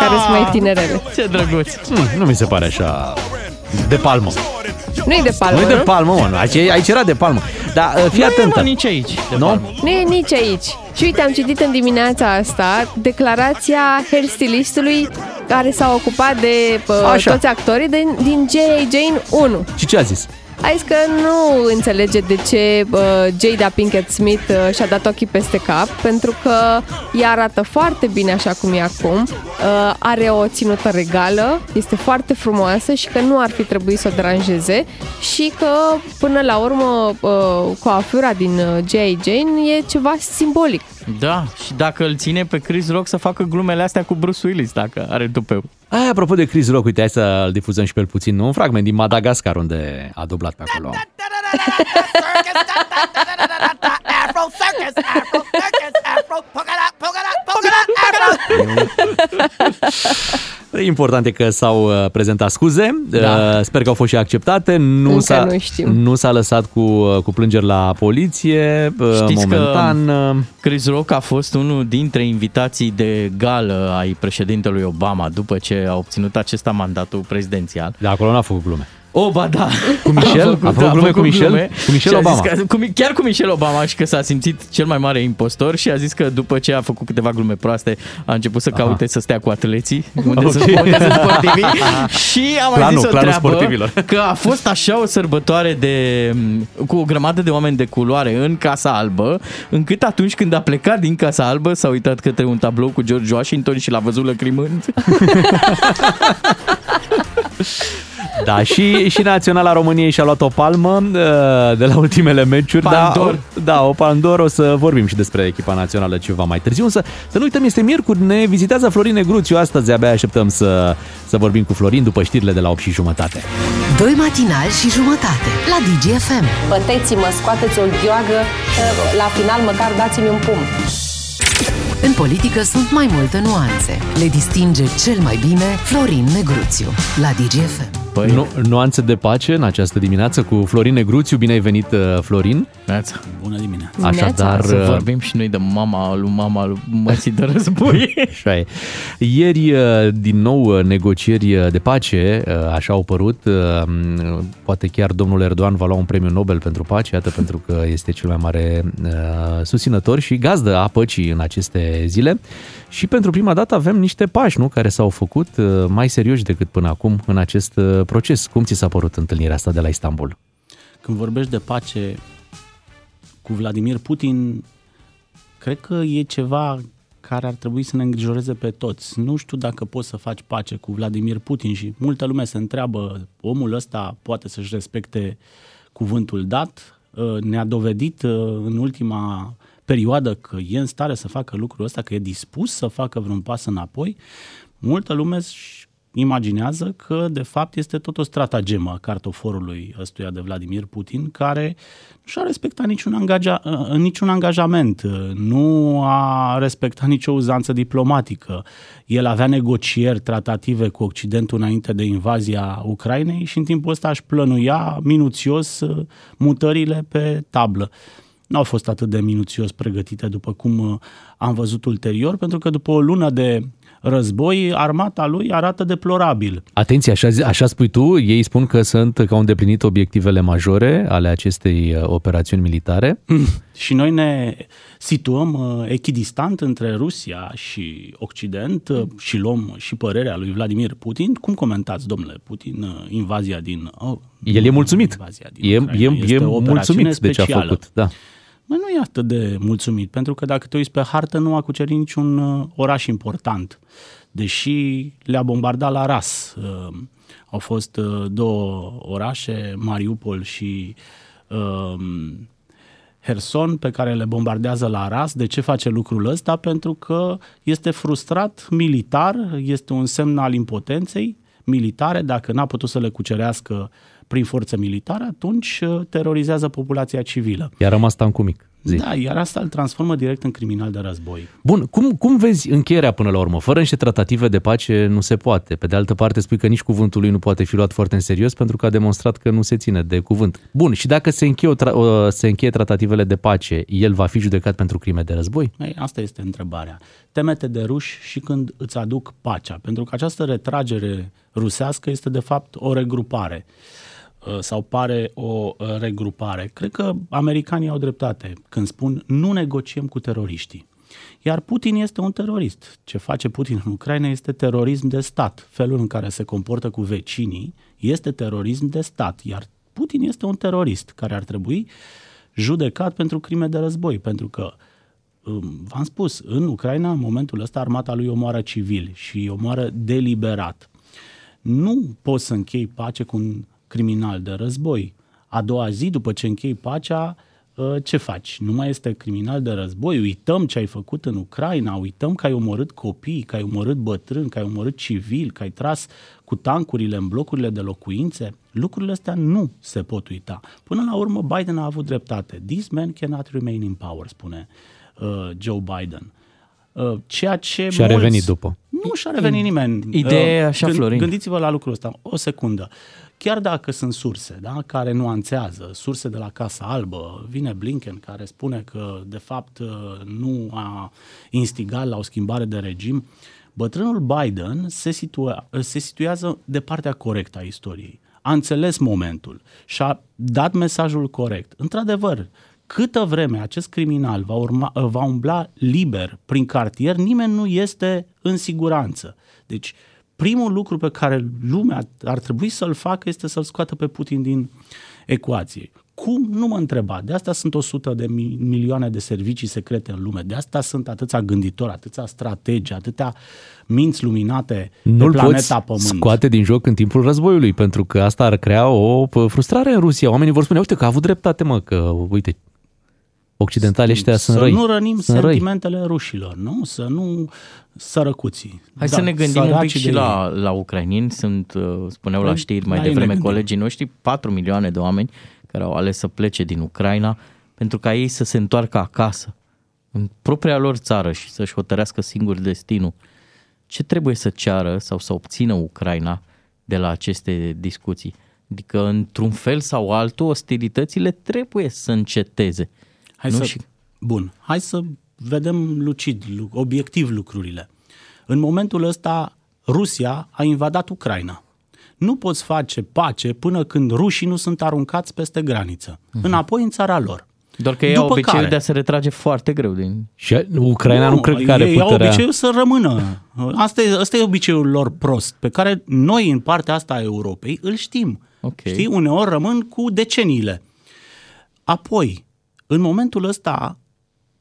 care sunt mai tinerele. Ce drăguț! Hmm, nu mi se pare așa de palmă. Nu e de palmă, nu e de palmă, mă, nu. aici, aici era de palmă. Dar uh, fii Nu e, atentă. mă, nici aici de nu? palmă. Nu e nici aici. Și uite, am citit în dimineața asta declarația hairstylistului care s-a ocupat de uh, Așa. toți actorii din, din J.A. Jane 1. Și ce a zis? A zis că nu înțelege de ce uh, Jada Pinkett Smith uh, și-a dat ochii peste cap, pentru că ea arată foarte bine așa cum e acum, uh, are o ținută regală, este foarte frumoasă și că nu ar fi trebuit să o deranjeze și că până la urmă uh, coafura din uh, J.A. Jane e ceva simbolic. Da, și dacă îl ține pe Chris Rock să facă glumele astea cu Bruce Willis, dacă are tupeu. Ai, apropo de Chris Rock, uite, hai să-l difuzăm și pe el puțin, un fragment din Madagascar unde a dublat pe acolo. Afro circus, Afro circus, Afro polka dot, polka dot, polka dot, Important e că s-au uh, prezentat scuze, Da. Uh, sper că au fost și acceptate, nu, Încă s-a, nu știm. nu s-a lăsat cu, uh, cu plângeri la poliție, uh, Știți momentan. că uh, Chris Rock a fost unul dintre invitații de gală ai președintelui Obama după ce a obținut acesta mandatul prezidențial. De acolo n-a făcut glume. O, ba da. Cu Michel? A făcut glume cu Michel? Cu Michel Și a zis Obama. Că, cu, Mi- chiar cu Michel Obama și că s-a simțit cel mai mare impostor și a zis că după ce a făcut câteva glume proaste a început să caute să stea cu atleții unde, Ok. sunt, unde sunt sportivii și a mai Planul, zis o planul treabă sportivilor. că a fost așa o sărbătoare de, cu o grămadă de oameni de culoare în Casa Albă încât atunci când a plecat din Casa Albă s-a uitat către un tablou cu George Washington și l-a văzut lăcrimând. *laughs* Da, și, și Naționala României și-a luat o palmă uh, de la ultimele meciuri. Pandor. Da, o, da, o pandor. O să vorbim și despre echipa națională ceva mai târziu. Însă să nu uităm, este miercuri, ne vizitează Florin Negruțiu. Astăzi abia așteptăm să, să vorbim cu Florin după știrile de la 8 și jumătate. Doi matinali și jumătate la DGFM. Băteți-mă, scoateți o gheoagă, la final măcar dați-mi un pumn. În politică sunt mai multe nuanțe. Le distinge cel mai bine Florin Negruțiu la DGFM. Păi... Nu, nuanțe de pace în această dimineață cu Florin Negruțiu. Bine ai venit, uh, Florin. Neața. Bună dimineața. Așadar, Să uh, vorbim și noi de mama lui mama lui măsii de război. *laughs* Așa e. Ieri, uh, din nou, uh, negocieri uh, de pace, uh, așa au părut. uh, Poate chiar domnul Erdogan va lua un premiu Nobel pentru pace, iată, pentru că este cel mai mare uh, susținător și gazdă a păcii în aceste zile. Și pentru prima dată avem niște pași, nu, care s-au făcut uh, mai serioși decât până acum în acest uh, proces. Cum ți s-a părut întâlnirea asta de la Istanbul? Când vorbești de pace cu Vladimir Putin, cred că e ceva care ar trebui să ne îngrijoreze pe toți. Nu știu dacă poți să faci pace cu Vladimir Putin și multă lume se întreabă, omul ăsta poate să-și respecte cuvântul dat? Uh, Ne-a dovedit uh, în ultima perioadă că e în stare să facă lucrul ăsta, că e dispus să facă vreun pas înapoi. Multă lume își imaginează că de fapt este tot o stratagemă a cartoforului ăstuia de Vladimir Putin care nu și-a respectat niciun, angaja, uh, niciun angajament, uh, nu a respectat nicio uzanță diplomatică. El avea negocieri tratative cu Occidentul înainte de invazia Ucrainei și în timpul ăsta își plănuia minuțios uh, mutările pe tablă nu au fost atât de minuțios pregătite după cum uh, am văzut ulterior, pentru că după o lună de război, armata lui arată deplorabil. Atenție, așa, zi- așa spui tu, ei spun că sunt că au îndeplinit obiectivele majore ale acestei uh, operațiuni militare. Și noi ne situăm uh, echidistant între Rusia și Occident uh, și luăm și părerea lui Vladimir Putin. Cum comentați, domnule Putin, uh, invazia din... Oh, El e mulțumit. Invazia din E, Ucraina. e, Este e o operațiune mulțumit de ce a specială. făcut. Da. Mă, nu e atât de mulțumit, pentru că dacă te uiți pe hartă, nu a cucerit niciun uh, oraș important, deși le-a bombardat la ras. Uh, au fost uh, două orașe, Mariupol și uh, Herson, pe care le bombardează la ras. De ce face lucrul ăsta? Pentru că este frustrat militar, este un semn al impotenței militare, dacă n-a putut să le cucerească prin forță militară, atunci uh, terorizează populația civilă. I-a rămas tancul mic. Zi. Da, iar asta îl transformă direct în criminal de război. Bun, cum, cum vezi încheierea până la urmă? Fără niște tratative de pace nu se poate. Pe de altă parte spui că nici cuvântul lui nu poate fi luat foarte în serios pentru că a demonstrat că nu se ține de cuvânt. Bun, și dacă se încheie, o tra- o- se încheie tratativele de pace, el va fi judecat pentru crime de război? Ei, asta este întrebarea. Temete de ruși și când îți aduc pacea, pentru că această retragere rusească este de fapt o regrupare uh, sau pare o uh, regrupare. Cred că americanii au dreptate când spun nu negociem cu teroriștii. Iar Putin este un terorist. Ce face Putin în Ucraina este terorism de stat. Felul în care se comportă cu vecinii este terorism de stat. Iar Putin este un terorist care ar trebui judecat pentru crime de război, pentru că um, v-am spus, în Ucraina, în momentul ăsta, armata lui omoară civili și îi omoară deliberat. Nu poți să închei pace cu un criminal de război. A doua zi, după ce închei pacea, uh, ce faci? Nu mai este criminal de război? Uităm ce ai făcut în Ucraina, uităm că ai omorât copii, că ai omorât bătrâni, că ai omorât civili, că ai tras cu tancurile în blocurile de locuințe. Lucrurile astea nu se pot uita. Până la urmă, Biden a avut dreptate. These men cannot remain in power, spune uh, Joe Biden. Uh, Ceea ce Și a mulți... revenit după. Nu și-a revenit nimeni. Ideea e Uh, așa, Florin. Gândiți-vă la lucrul ăsta, o secundă. Chiar dacă sunt surse da, care nuanțează, surse de la Casa Albă, vine Blinken care spune că de fapt uh, nu a instigat la o schimbare de regim, bătrânul Biden se, situa- se situează de partea corectă a istoriei. A înțeles momentul și a dat mesajul corect. Într-adevăr, câtă vreme acest criminal va, urma, va umbla liber prin cartier, nimeni nu este în siguranță. Deci, primul lucru pe care lumea ar trebui să-l facă este să-l scoată pe Putin din ecuație. Cum? Nu mă întreba. De asta sunt 100 de mi- milioane de servicii secrete în lume. De asta sunt atâția gânditori, atâția strategi, atâtea minți luminate Nu-l pe poți planeta Pământ. scoate din joc în timpul războiului, pentru că asta ar crea o p- frustrare în Rusia. Oamenii vor spune, uite că a avut dreptate, mă, că, uite, occidentalii ăștia sunt să răi. nu rănim sunt răi. sentimentele rușilor, nu? Să nu sărăcuții. Hai să ne gândim un pic săracii și de la, la ucrainieni. Sunt, uh, spuneau la Păi, știri mai la ei ne devreme gândim. colegii noștri, 4 milioane de oameni care au ales să plece din Ucraina pentru ca ei să se întoarcă acasă, în propria lor țară și să-și hotărească singur destinul. Ce trebuie să ceară sau să obțină Ucraina de la aceste discuții? Adică, într-un fel sau altul, ostilitățile trebuie să înceteze. Hai nu? să, Și Bun, hai să vedem lucid, lu- obiectiv lucrurile. În momentul ăsta, Rusia a invadat Ucraina. Nu poți face pace până când rușii nu sunt aruncați peste graniță, înapoi în țara lor. Doar că ei au După obiceiul care- de a se retrage foarte greu din... Și Ucraina nu, cred că are ei au puterea... obiceiul să rămână. Asta e, asta e obiceiul lor prost, pe care noi în partea asta a Europei îl știm. Okay. Știi, uneori rămân cu deceniile. Apoi, în momentul ăsta,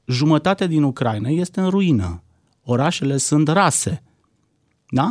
jumătate din Ucraina este în ruină. Orașele sunt rase. Da?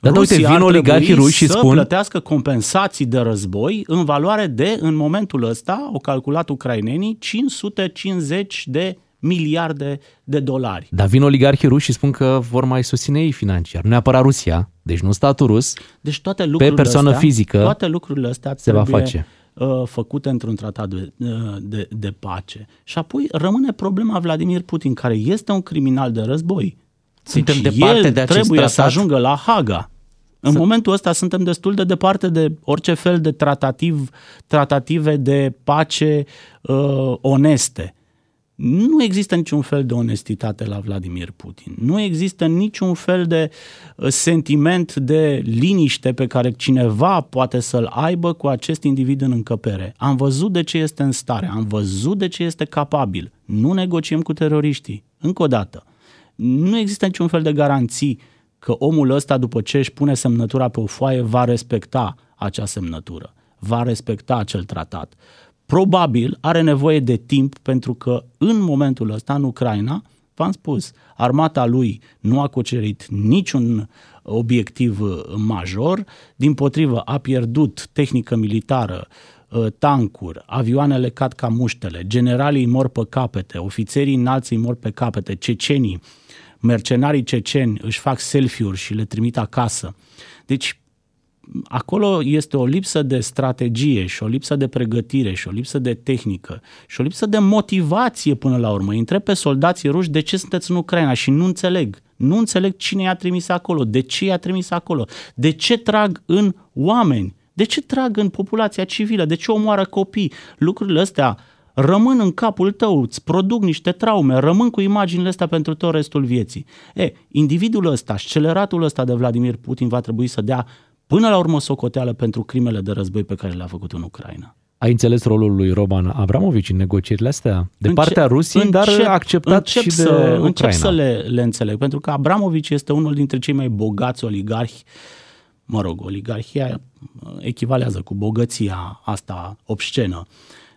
Dar da, uite, Rusia vin ar oligarhii trebui ruși și să spun- plătească compensații de război în valoare de, în momentul ăsta, au calculat ucrainenii, 550 de miliarde de dolari. Dar vin oligarhii ruși și spun că vor mai susține ei financiar. Nu neapărat Rusia, deci nu statul rus. Deci toate lucrurile persoană astea, fizică toate lucrurile astea se va trebuie face. Uh, făcute într-un tratat de, uh, de, de pace. Și apoi rămâne problema Vladimir Putin, care este un criminal de război. Suntem deci departe el de acest trebuie să tratat? ajungă la Haga. În Să- momentul ăsta suntem destul de departe de orice fel de tratativ, tratative de pace uh, oneste. Nu există niciun fel de onestitate la Vladimir Putin. Nu există niciun fel de uh, sentiment de liniște pe care cineva poate să-l aibă cu acest individ în încăpere. Am văzut de ce este în stare, am văzut de ce este capabil. Nu negociem cu teroriștii. Încă o dată. Nu există niciun fel de garanții că omul ăsta, după ce își pune semnătura pe o foaie, va respecta acea semnătură, va respecta acel tratat. Probabil are nevoie de timp pentru că în momentul ăsta, în Ucraina, v-am spus, armata lui nu a cucerit niciun obiectiv uh, major, din potrivă a pierdut tehnică militară, uh, tancuri, avioanele cad ca muștele, generalii mor pe capete, ofițerii înalți îi mor pe capete, cecenii, mercenarii ceceni își fac selfie-uri și le trimit acasă. Deci acolo este o lipsă de strategie și o lipsă de pregătire și o lipsă de tehnică și o lipsă de motivație până la urmă. Îi Întreb pe soldații ruși de ce sunteți în Ucraina și nu înțeleg. Nu înțeleg cine i-a trimis acolo, de ce i-a trimis acolo, de ce trag în oameni, de ce trag în populația civilă, de ce omoară copii. Lucrurile astea rămân în capul tău, îți produc niște traume, rămân cu imaginile astea pentru tot restul vieții. E, individul ăsta, sceleratul ăsta de Vladimir Putin va trebui să dea până la urmă socoteală pentru crimele de război pe care le-a făcut în Ucraina. Ai înțeles rolul lui Roman Abramovici în negocierile astea? De Înce- partea Rusiei, dar acceptat încep și de să, Ucraina. Încep să le, le înțeleg, pentru că Abramovici este unul dintre cei mai bogați oligarhi, mă rog, oligarhia echivalează cu bogăția asta obscenă,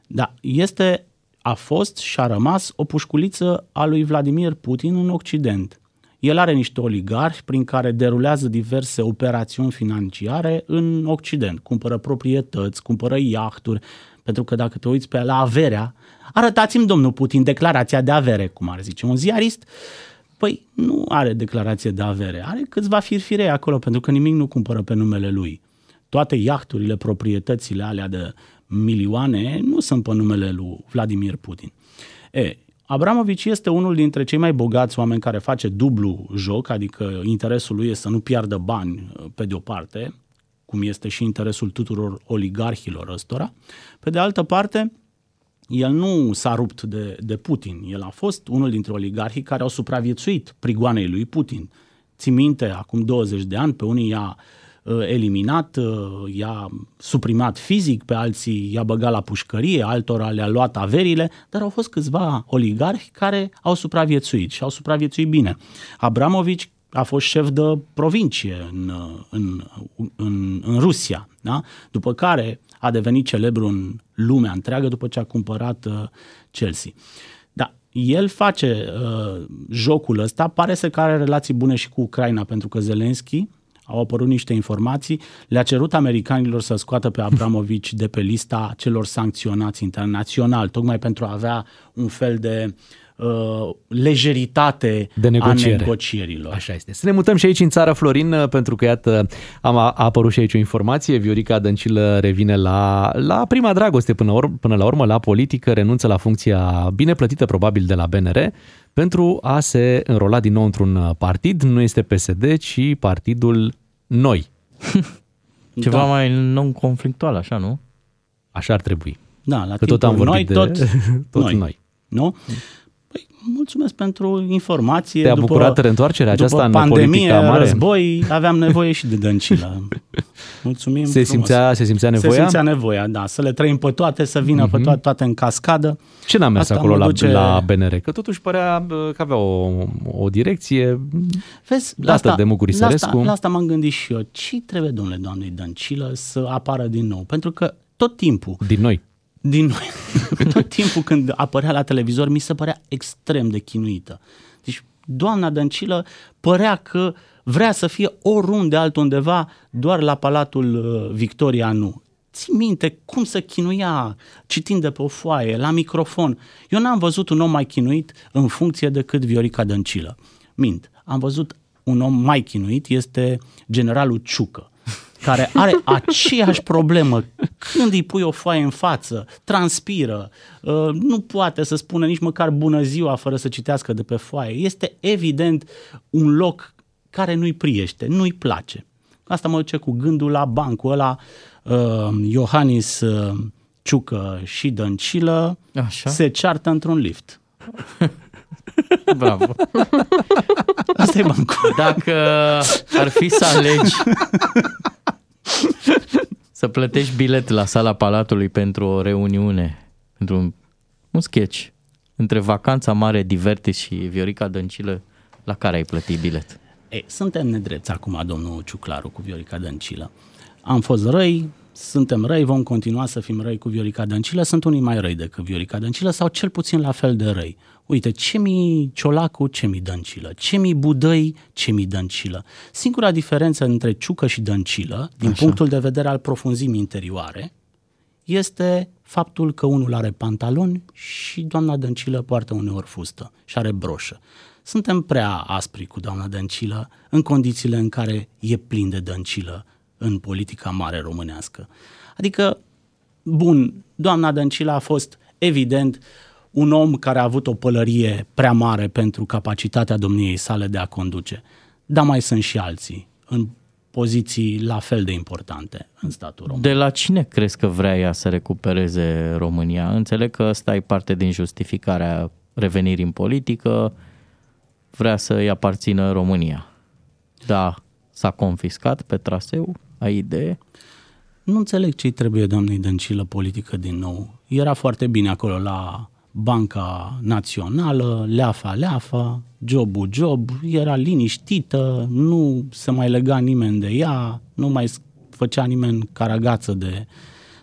dar este, a fost și a rămas o pușculiță a lui Vladimir Putin în Occident. El are niște oligarhi prin care derulează diverse operațiuni financiare în Occident. Cumpără proprietăți, cumpără iahturi, pentru că dacă te uiți pe la averea, arătați-mi, domnul Putin, declarația de avere, cum ar zice un ziarist, Păi nu are declarație de avere, are câțiva firfirei acolo, pentru că nimic nu cumpără pe numele lui. Toate iahturile, proprietățile alea de milioane nu sunt pe numele lui Vladimir Putin. E, Abramovici este unul dintre cei mai bogați oameni care face dublu joc, adică interesul lui este să nu piardă bani uh, pe de o parte, cum este și interesul tuturor oligarhilor ăstora. Pe de altă parte, el nu s-a rupt de, de Putin. El a fost unul dintre oligarhii care au supraviețuit prigoanei lui Putin. Ți minte, acum 20 de ani, pe unii i-a uh, eliminat, uh, i-a suprimat fizic, pe alții i-a băgat la pușcărie, altora le-a luat averile, dar au fost câțiva oligarhi care au supraviețuit și au supraviețuit bine. Abramovici a fost șef de provincie în, în, în, în Rusia, da? după care a devenit celebru în lumea întreagă după ce a cumpărat uh, Chelsea. Da, el face uh, jocul ăsta, pare să că are relații bune și cu Ucraina, pentru că Zelensky au apărut niște informații, le-a cerut americanilor să scoată pe Abramovici de pe lista celor sancționați internațional, tocmai pentru a avea un fel de uh, lejeritate de negociere. a negocierilor. Așa este. Să ne mutăm și aici în țară, Florin, uh, pentru că, iată, am, a apărut și aici o informație. Viorica Dăncilă revine la, la prima dragoste până, or, până la urmă, la politică, renunță la funcția bine plătită, probabil, de la BNR, pentru a se înrola din nou într-un partid. Nu este PSD, ci Partidul Noi. *laughs* Ceva da. mai non-conflictual, așa, nu? Așa ar trebui. Da, la că tot am vorbit noi, de, tot, *laughs* tot noi. noi. Nu? Păi, mulțumesc pentru informație. Te-a După- bucurat reîntoarcerea după aceasta în pandemie, politica mare? război, aveam nevoie și de dăncilă. *laughs* Mulțumim Se frumos. simțea, se simțea nevoia? Se simțea nevoia, da. Să le trăim pe toate, să vină Mhm. pe toate, toate în cascadă. Ce n-a mers Asta acolo mă la, duce- la BNR? Că totuși părea bă, că avea o, o direcție Vezi, la dată asta, de Mucuri la asta, Sărescu. la asta m-am gândit și eu. Ce trebuie, domnule, doamnei Dăncilă, să apară din nou? Pentru că tot timpul, Din noi. Din noi, tot timpul când apărea la televizor, mi se părea extrem de chinuită. Deci, doamna Dăncilă părea că vrea să fie oriunde altundeva, doar la Palatul uh, Victoria nu. Ții minte cum să chinuia citind de pe o foaie, la microfon. Eu n-am văzut un om mai chinuit în funcție decât Viorica Dăncilă. Mint, am văzut un om mai chinuit, este generalul Ciucă care are aceeași problemă. Când îi pui o foaie în față, transpiră, uh, nu poate să spună nici măcar bună ziua fără să citească de pe foaie. Este evident un loc care nu-i priește, nu-i place. Asta mă duce cu gândul la bancul ăla, uh, Iohannis uh, Ciucă și Dăncilă Așa. se ceartă într-un lift. *laughs* Bravo. Asta e bancul. Dacă ar fi să alegi *laughs* să plătești bilet la sala Palatului pentru o reuniune, pentru un, un sketch între Vacanța Mare Divertis și Viorica Dăncilă, la care ai plătit bilet? Ei, suntem nedrepți acum, domnul Ciuclaru, cu Viorica Dăncilă. Am fost răi, suntem răi, vom continua să fim răi cu Viorica Dăncilă. Sunt unii mai răi decât Viorica Dăncilă sau cel puțin la fel de răi. Uite, ce mi Ciolacu, ce mi Dăncilă, ce mi Budăi, ce mi Dăncilă. Singura diferență între Ciucă și Dăncilă, din Așa. punctul de vedere al profunzimii interioare, este faptul că unul are pantaloni și doamna Dăncilă poartă uneori fustă și are broșă. Suntem prea aspri cu doamna Dăncilă în condițiile în care e plin de Dăncilă în politica mare românească. Adică, bun, doamna Dăncilă a fost evident un om care a avut o pălărie prea mare pentru capacitatea domniei sale de a conduce. Dar mai sunt și alții în poziții la fel de importante în statul român. De la cine crezi că vrea ea să recupereze România? Înțeleg că ăsta e parte din justificarea revenirii în politică, vrea să-i aparțină România. Da, s-a confiscat pe traseu, ai idee? Nu înțeleg ce-i trebuie doamnei Dăncilă politică din nou. Era foarte bine acolo la Banca Națională, leafa, leafa, jobul, job, era liniștită, nu se mai lega nimeni de ea, nu mai s- făcea nimeni caragață de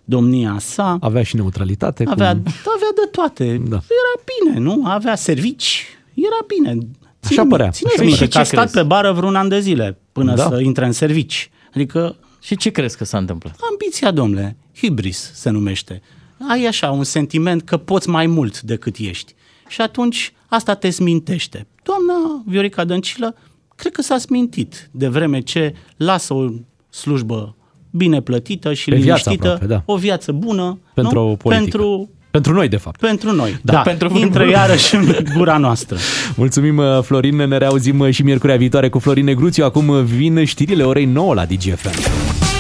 domnia sa. Avea și neutralitate. Avea, cum... avea de toate. Da. Era bine, nu? Avea servici. Era bine. Așa părea, Țineți așa minte părea. că a Ce stat crezi? pe bară vreun an de zile până Da. să intre în servici. Adică Și ce crezi că s-a întâmplat? Ambiția, domnule, hibris se numește. Ai așa un sentiment că poți mai mult decât ești. Și atunci asta te smintește. Doamna Viorica Dăncilă, cred că s-a smintit de vreme ce lasă o slujbă bine plătită și Pe viață liniștită, aproape, da. o viață bună Pentru nu? o politică. pentru Pentru noi, de fapt. Pentru noi, Da, da. pentru pentru Intră voi. iarăși în gura noastră. *laughs* Mulțumim, uh, Florin, ne reauzim uh, și miercurea viitoare cu Florin Negruțiu. Acum uh, vin știrile orei 9 la DGFM.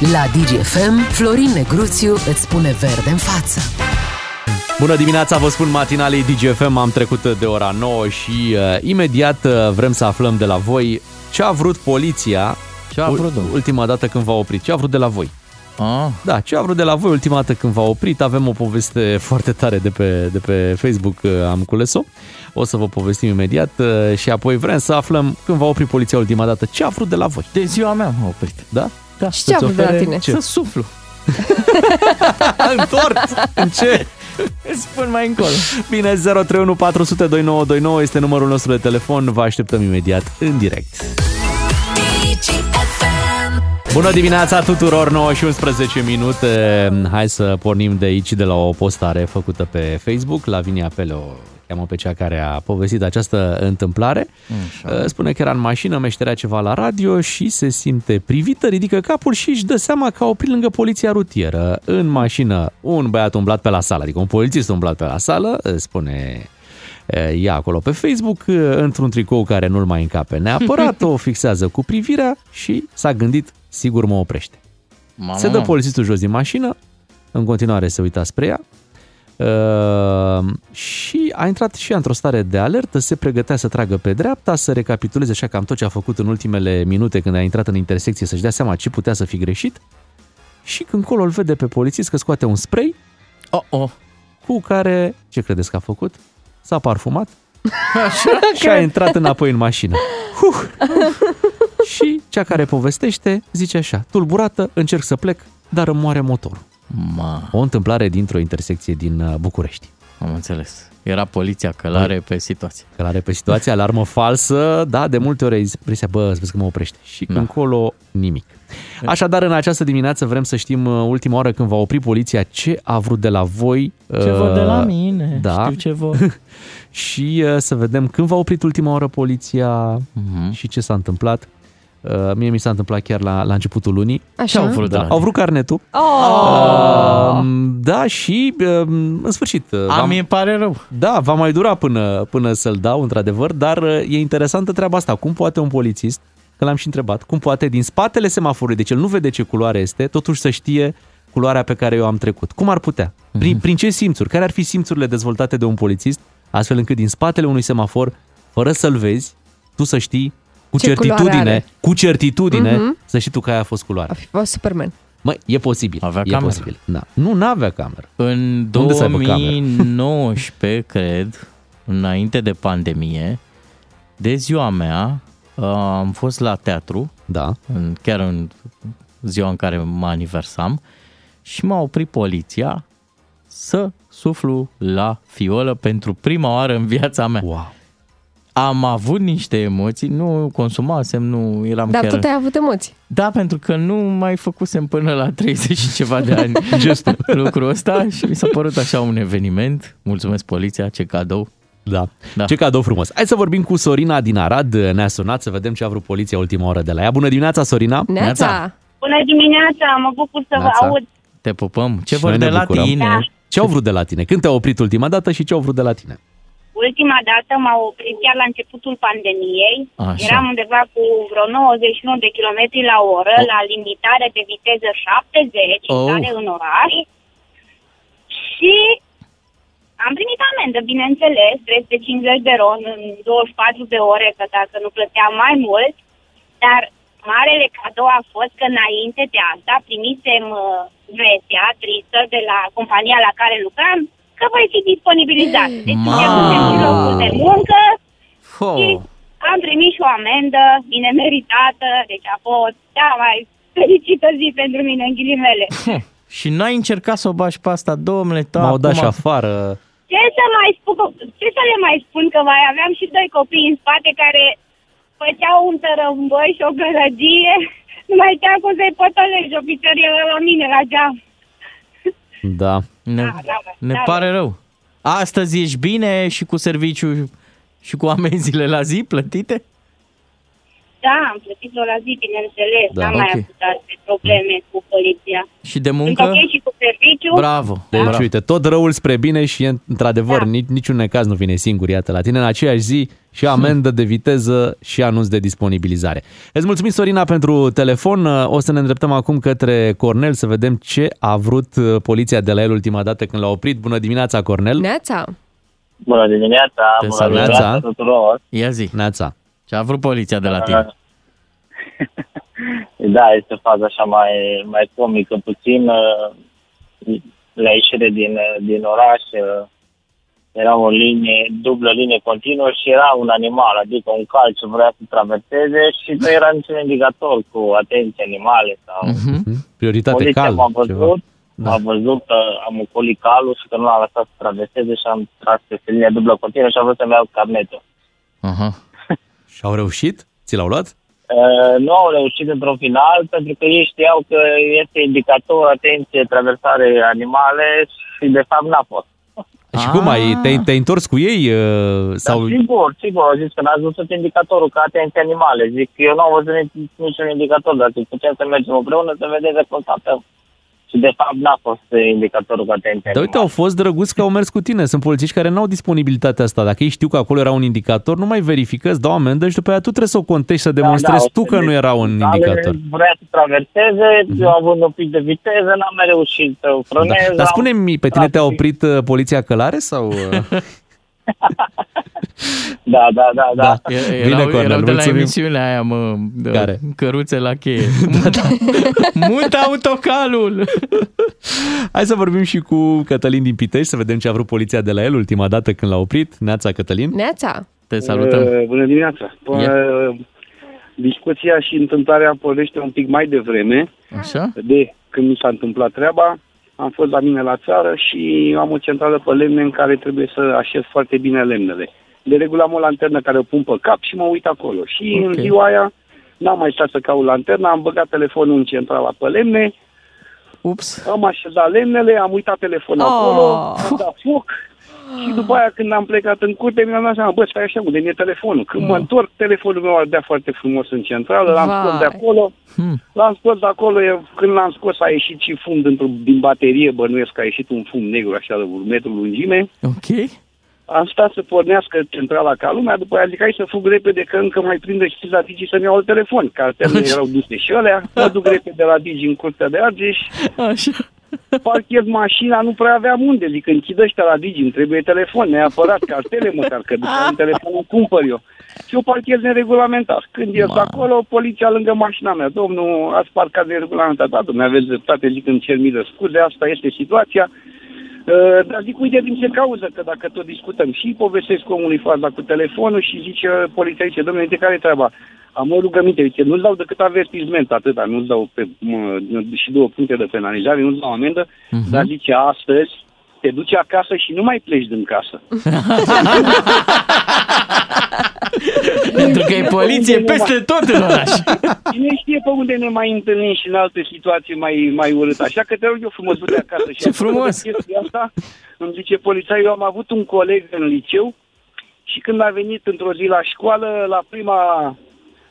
La DGFM, Florin Negruțiu îți spune verde în față. Bună dimineața, vă spun matinalii DGFM, am trecut de ora 9 și uh, imediat uh, vrem să aflăm de la voi ce a vrut poliția Ce a vrut, domnule? ultima dată când v-a oprit, ce a vrut de la voi. Ah. Da, ce a vrut de la voi ultima dată când v-a oprit? Avem o poveste *laughs* foarte tare de pe, de pe Facebook, uh, am cules-o. O să vă povestim imediat uh, și apoi vrem să aflăm când v-a oprit poliția ultima dată, ce a vrut de la voi. De ziua mea m-a oprit. Da? Da. Și ce a Să-ți vrut de la ofere tine? ce? Să suflu. *laughs* În tort? În ce? Îți spun mai încolo. Bine, 031 400 2929 este numărul nostru de telefon. Vă așteptăm imediat în direct. Bună dimineața tuturor, 9 și 11 minute. Hai să pornim de aici, de la o postare făcută pe Facebook. Lavinia Pele o cheamă pe cea care a povestit această întâmplare. Așa. Spune că era în mașină, meșterea ceva la radio și se simte privită, ridică capul și își dă seama că a oprit lângă poliția rutieră. În mașină, un băiat umblat pe la sală, adică un polițist umblat pe la sală, spune ea acolo pe Facebook, într-un tricou care nu-l mai încape neapărat, *laughs* o fixează cu privirea și s-a gândit, sigur mă oprește. Mama, Se dă polițistul jos din mașină, în continuare se uita spre ea uh, și a intrat și ea într-o stare de alertă, se pregătea să tragă pe dreapta, să recapituleze așa cam tot ce a făcut în ultimele minute când a intrat în intersecție, să-și dea seama ce putea să fi greșit și când colo îl vede pe polițist că scoate un spray oh, oh. cu care, ce credeți că a făcut? S-a parfumat *laughs* Așa? *laughs* și a intrat înapoi în mașină. Huh. și cea care povestește zice așa, tulburată, încerc să plec, dar îmi moare motorul. Ma. O întâmplare dintr-o intersecție din uh, București. Am înțeles. Era poliția călare pe situație. Călare pe situație, alarmă falsă, da, de multe ori ai impresia, bă, să vezi că mă oprește. Și când încolo, nimic. Așadar, în această dimineață vrem să știm uh, ultima oară când va opri poliția ce a vrut de la voi. Ce vor de la uh, mine, Da. știu ce vor. *laughs* și uh, să vedem când v-a oprit ultima oară poliția Mhm. și ce s-a întâmplat. Uh, mie mi s-a întâmplat chiar la, la începutul lunii. Așa? Ce au vrut de da, la Au vrut carnetul. Oh! Uh, da, și uh, în sfârșit. uh, A, v-am- mie îmi pare rău. Da, va mai dura până, până să-l dau, într-adevăr, dar uh, e interesantă treaba asta. Cum poate un polițist, că l-am și întrebat, cum poate din spatele semaforului, deci el nu vede ce culoare este, totuși să știe culoarea pe care eu am trecut. Cum ar putea? Prin, Mhm. prin ce simțuri? Care ar fi simțurile dezvoltate de un polițist, astfel încât din spatele unui semafor, fără să-l vezi, tu să știi cu Ce culoare certitudine, are. cu certitudine, Mhm. să știi tu că aia a fost culoarea. Fi fost Superman. Măi, e posibil. Avea e cameră. posibil. Da. Nu, n-avea cameră. În Unde să aibă cameră? 2019, cred, înainte de pandemie, de ziua mea, uh, am fost la teatru, da. în, chiar în ziua în care mă aniversam, și m-a oprit poliția să suflu la fiolă pentru prima oară în viața mea. Wow. Am avut niște emoții, nu consumasem, nu eram Dar chiar... tot ai avut emoții. Da, pentru că nu mai făcusem până la 30 și ceva de ani *laughs* gestul. lucrul ăsta și mi s-a părut așa un eveniment. Mulțumesc poliția, ce cadou. Da. Da. Ce cadou frumos. Hai să vorbim cu Sorina din Arad. Ne-a sunat să vedem ce a vrut poliția ultima oră de la ea. Bună dimineața, Sorina! Neața! Bună dimineața, mă bucur să vă Neața. aud. Te pupăm. Ce Și vor noi de ne la bucurăm. tine? Da. Ce au vrut de la tine? Când te-au oprit ultima dată și ce au vrut de la tine? Ultima dată m-au oprit chiar la începutul pandemiei. Așa. Eram undeva cu vreo 91 de km la oră, Oh. la limitare de viteză 70, Oh. intrare în oraș. Și am primit amendă, bineînțeles, 350 de ron în 24 de ore, că dacă nu plăteam mai mult. Dar marele cadou a fost că înainte de asta primisem uh, vestea tristă de la compania la care lucram că voi fi disponibilizat. Deci Ma. pierdusem și locul de muncă Ho. și am primit și o amendă bine meritată, deci a fost cea mai fericită zi pentru mine în ghilimele. Și n-ai încercat să o bași pe asta, domnule, ta, M-au dat acum- și afară. Ce să mai spun, ce să le mai spun că mai aveam și doi copii în spate care făceau un tărămboi și o gălăgie, *laughs* nu mai știam cum să-i potolești ofițerii la mine la geam. Da. Ne, Da, da, ne da. pare rău. Astăzi ești bine și cu serviciu și cu amenziile la zi plătite? Da, am plătit-o la zi, bineînțeles. Da, N-am mai ok. avut alte probleme cu poliția. Și de Sunt muncă? ok și cu serviciu. Bravo. Deci, Bravo. uite, tot răul spre bine și, într-adevăr, Da. nici, niciun necaz nu vine singur, iată, la tine în aceeași zi și amendă de viteză și anunț de disponibilizare. Îți mulțumim, Sorina, pentru telefon. O să ne îndreptăm acum către Cornel să vedem ce a vrut uh, poliția de la el ultima dată când l-a oprit. Bună dimineața, Cornel! Neața! Bună dimineața, Te bună salut. dimineața Neața. tuturor. Ia zi. Neața. Ce a vrut poliția de la tine? *laughs* Da, este faza așa mai, mai comică puțin. uh, La ieșire din, uh, din oraș uh, era o linie, dublă linie continuă și era un animal, adică un cal ce vrea să traverseze și nu era niciun indicator cu atenție animale sau... Prioritate Poliția cal. m-a ceva. văzut, m-a văzut că am ocolit calul și că nu l-am lăsat să traverseze și am tras pe linia dublă continuă și am vrut să-mi iau carnetul. Aha. Și au reușit? Ți l-au luat? Uh, nu au reușit într-un final pentru că ei știau că este indicator, atenție, traversare animale și de fapt n-a fost. Și cum ai, te-ai, te-ai întors cu ei? uh, Sau... Dar sigur, sigur, au zis că n-ați văzut indicatorul ca atenție animale. Zic, eu nu am văzut nici, niciun indicator, dar zic, putem să mergem împreună să vedem că constatăm. Și de fapt n-a fost uh, indicatorul cu atenție Dar uite, au fost drăguți că au mers cu tine. Sunt polițiști care nu au disponibilitatea asta. Dacă ei știu că acolo era un indicator, nu mai verifică, îți dau amendă și după aia tu trebuie să o contești, să demonstrezi tu că nu era un indicator. Mhm. Vrea să traverseze, eu având un pic de viteză, n-am mai reușit să frânez. Da. Dar am- spune-mi, pe tine te-a oprit uh, poliția călare sau... *laughs* uh? *laughs* Da, da, da, da. E- Bine, Erau, Cornel, erau de la mulțumim. emisiunea aia, mă, de Care? căruțe la cheie. *laughs* *laughs* Mută autocalul! Hai să vorbim și cu Cătălin din Pitești, să vedem ce a vrut poliția de la el ultima dată când l-a oprit. Neața, Cătălin. Neața! Te Uh, Bună dimineața! Uh, discuția și întâmplarea pornește un pic mai devreme Așa? de când mi s-a întâmplat treaba. Am fost la mine la țară și am o centrală pe lemne în care trebuie să așez foarte bine lemnele. De regulă am o lanternă care o pun pe cap și mă uit acolo. Și Ok. în ziua aia n-am mai stat să caut lanterna, am băgat telefonul în centrala pe lemne, Ups. am așezat lemnele, am uitat telefonul Oh. acolo, am dat foc și după aia când am plecat în curte mi-am dat seama, bă, stai așa, unde mi-e telefonul? Când mă întorc, telefonul meu ardea foarte frumos în centrală, l-am Vai. scos de acolo, l-am scos de acolo, e, când l-am scos a ieșit și fum dintr-o, din baterie, bănuiesc că a ieșit un fum negru așa de un metru lungime. Ok. Am stat să pornească centrala ca lumea, după aia zic, hai să fug repede, că încă mai prinde și la Digi să-mi iau telefon. Cartelele erau duse și alea, mă duc repede la Digi în curtea de Argeș, Așa. Parchez mașina, nu prea aveam unde, zic, închid ăștia la Digi, îmi trebuie telefon, neapărat, cartele măcar, că după aia un telefon îl cumpăr eu. Și eu parchez neregulamentar. Când ies de acolo, poliția lângă mașina mea, domnul, ați parcat neregulamentar, da, domnule, aveți dreptate, zic, îmi cer mii de scuze, asta este situația. Uh, dar zic, uite din ce cauză, că dacă tot discutăm și povestesc omului faza cu telefonul și zice poliția, zice, domnule, de care e treaba? Am o rugăminte, zice, nu-ți dau decât avertisment, atâta, nu-ți dau pe, mă, și două puncte de penalizare, nu-ți dau amendă, Mhm. dar zice, astăzi te duci acasă și nu mai pleci din casă. *laughs* Pentru că e poliție peste tot în oraș. *laughs* Cine știe pe unde ne mai întâlnim și în alte situații mai, mai urâte. Așa că te rog eu frumos, du-te acasă. Și Ce apropo frumos! de chestia Asta, îmi zice polițai, eu am avut un coleg în liceu și când a venit într-o zi la școală, la prima,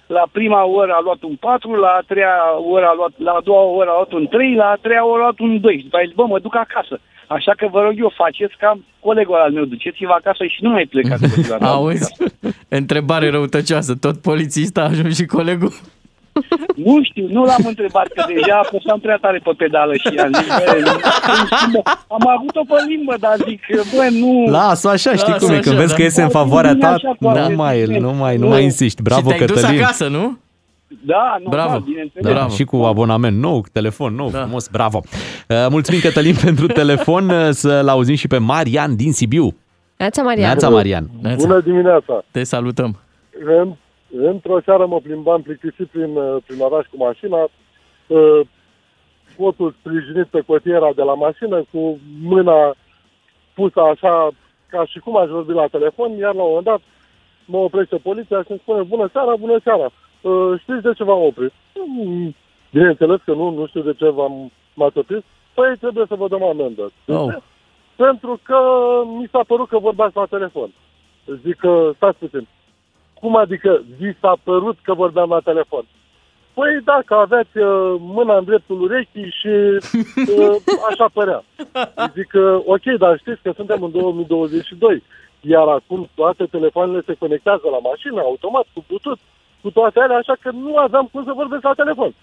la prima oră a luat un 4, la a treia oră a luat, la a doua oră a luat un 3, la a treia oră a luat un 2. Și după aia zic, bă, mă duc acasă. Așa că vă rog eu, faceți ca colegul al meu, duceți-vă acasă și nu mai plecați. pe ziua de Auzi? *laughs* Întrebare răutăcioasă. Tot polițista a ajuns și colegul? Nu știu, nu l-am întrebat, că deja apăsam prea tare pe pedală și am zis, bă, nu, nu, am avut-o pe limbă, dar zic, bă, nu... Lasă așa, știi Lasă cum e, când așa, vezi da. că iese în Poate favoarea vine ta, așa cu nu avertisment. mai, nu mai, nu Nu. mai insiști. Bravo, și te-ai dus Cătălin. acasă, nu? Da, normal, Bravo. bineînțeles. Da, și cu abonament nou, cu telefon nou, da. frumos, bravo. Uh, Mulțumim, Cătălin, *laughs* pentru telefon. Uh, Să-l auzim și pe Marian din Sibiu. Neața Marian. Neața, Marian. Bună dimineața! Te salutăm. În, într-o seară mă plimbam plictisit prin, uh, prin oraș cu mașina, uh, potul sprijinit pe cotiera de la mașină, cu mâna pusă așa, ca și cum aș vorbi la telefon, iar la un moment dat mă oprește poliția și îmi spune, bună seara, bună seara, uh, știți de ce v-am oprit? "Mm, Bineînțeles că nu, nu știu de ce v-am m-ați oprit. Păi trebuie să vă dăm amendă. Oh. Pentru că mi s-a părut că vorbați la telefon. Zic că, stați puțin, Cum adică vi s-a părut că vorbeam la telefon? Păi da, că aveați uh, mâna în dreptul urechii și *laughs* uh, așa părea. Zic că, ok, dar știți că suntem în 2022, iar acum toate telefoanele se conectează la mașină, automat, cu Bluetooth, cu toate alea, așa că nu aveam cum să vorbesc la telefon.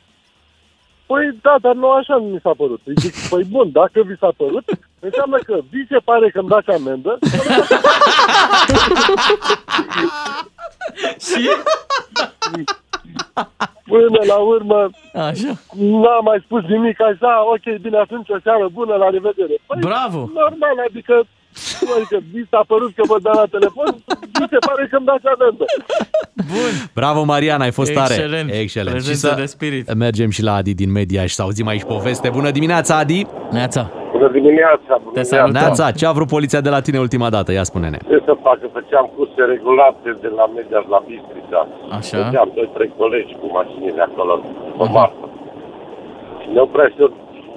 Păi da, dar nu așa mi s-a părut. Îi zic, păi bun, dacă vi s-a părut, înseamnă că vi se pare că îmi dați amendă. *laughs* Și? Până la urmă, Așa. n-am mai spus nimic, așa, ok, bine, atunci o seară bună, la revedere. Păi, Bravo! Normal, adică, cum adică, vi s-a părut că vă dau la telefon, vi se pare că îmi dați amendă. Bravo, Marian, ai fost tare. Excelent. Excelent. Prezență și să de spirit. mergem și la Adi din media și să auzim aici poveste. Bună dimineața, Adi! Neața! Bună dimineața! Bună Te salutăm. Neața, ce a vrut poliția de la tine ultima dată? Ia spune-ne. Ce să facă? Făceam curse regulate de la media la Bistrița. Așa. Făceam doi, trei colegi cu mașinile acolo, pe marfă. Și ne oprește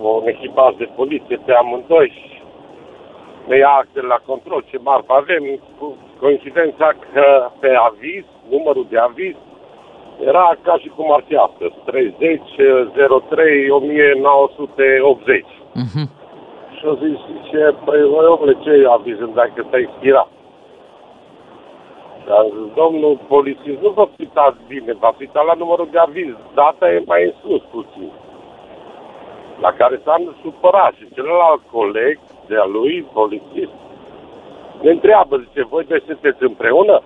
un echipaj de poliție pe amândoi și ne ia acte la control ce marfă avem, cu coincidența că pe aviz, numărul de aviz, era ca și cum ar fi astăzi, 30 03 1980. Mhm. Și a zis, ce, păi, voi omule, ce aviz îmi dai că te-ai expirat? Și am zis, domnul polițist, nu vă pitați bine, vă pitați la numărul de aviz, data e mai în sus puțin. La care s-a supărat și celălalt coleg de-a lui, polițist, ne întreabă, zice, voi doi sunteți împreună?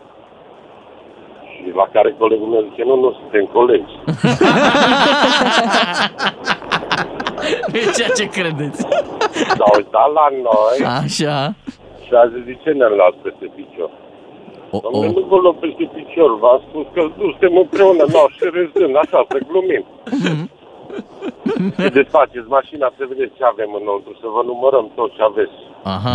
Și la care colegul meu zice, nu, nu suntem colegi. *laughs* E ceea ce credeți. S-a uitat la noi Așa. și a zis, de ce ne-am luat peste picior? Oh, Domnule, nu vă luăm peste picior, v-am spus că nu suntem împreună, nu, și râzând, așa, să glumim. Și desfaceți mașina, să vedeți ce avem înăuntru, să vă numărăm tot ce aveți. Aha.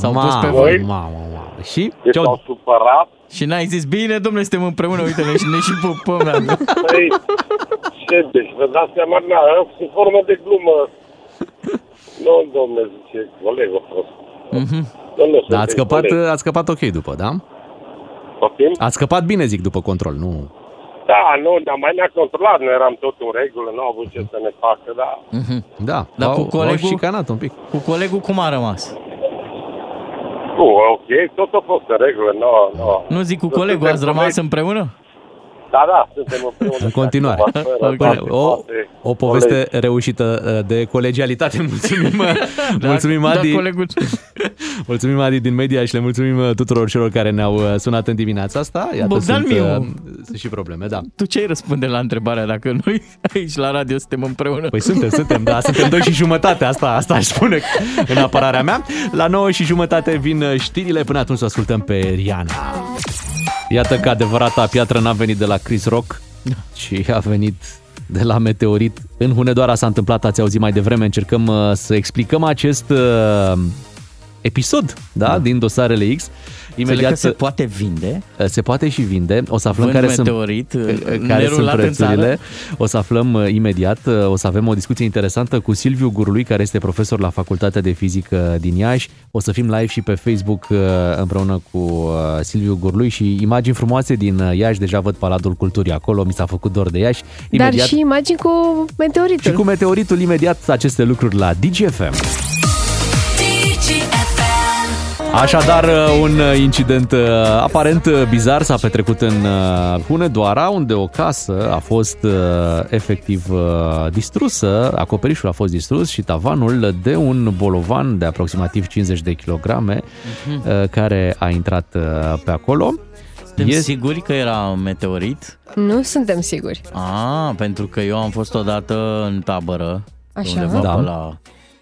S-au Mamă, dus pe voi. Mamă, mamă. Și? Deci Ce-au- s-au supărat. Și n-ai zis, bine, domnule, suntem împreună, uite-ne și ne și pupăm. da. *laughs* Păi, ce, deci vă dați seama, na, sub formă de glumă. Nu, domnule, zice, colegul a fost. Mhm. Domnule, Da, ați sunteți scăpat, colegi. ați scăpat ok după, da? Poftim? Ați scăpat bine, zic, după control, nu? Da, nu, dar mai ne-a controlat, nu eram tot în regulă, nu au avut ce să ne facă, da. Da, Dar au- cu au colegul- șicanat un pic. Cu colegul cum a rămas? Nu, ok, tot a fost în regulă, nu, nu. Nu zic cu Nu colegul, suntem ați rămas colegi. împreună? Da, da, suntem împreună. *laughs* În continuare. Și acum, fără Până, toate, o, toate o poveste colegi. reușită uh, de colegialitate. *laughs* Mulțumim, Da, mulțumim da, Adi. colegul. *laughs* Mulțumim Adi din media și le mulțumim uh, tuturor celor care ne-au uh, sunat în dimineața asta. Iată, Bogdan sunt, uh, Miu. sunt și probleme, da. Tu ce ai răspunde la întrebarea dacă noi aici la radio suntem împreună? Păi suntem, suntem, da, suntem doi și jumătate, asta, asta aș spune în apărarea mea. La 9 și jumătate vin uh, știrile, până atunci să ascultăm pe Riana. Iată că adevărata piatră n-a venit de la Chris Rock, ci a venit de la Meteorit. În Hunedoara s-a întâmplat, ați auzit mai devreme, încercăm uh, să explicăm acest uh, episod da, din dosarele X. Imediat că se poate vinde. Se poate și vinde. O să aflăm Vând care meteorit, sunt, uh, care sunt nerulat în prețurile. țară. O să aflăm uh, imediat. Uh, O să avem o discuție interesantă cu Silviu Gurului, care este profesor la Facultatea de Fizică din Iași. O să fim live și pe Facebook uh, împreună cu uh, Silviu Gurului și imagini frumoase din uh, Iași. Deja văd Paladul Culturii acolo, mi s-a făcut dor de Iași. Dar și imagini cu meteoritul. și cu meteoritul imediat aceste lucruri la DGFM. Așadar, un incident uh, aparent uh, bizar s-a petrecut în uh, Hunedoara, unde o casă a fost uh, efectiv uh, distrusă, acoperișul a fost distrus și tavanul de un bolovan de aproximativ 50 de kilograme uh, care a intrat uh, pe acolo. Suntem Este- siguri că era un meteorit? Nu suntem siguri. Ah, pentru că eu am fost odată în tabără. Așa. Undeva Da. pe la...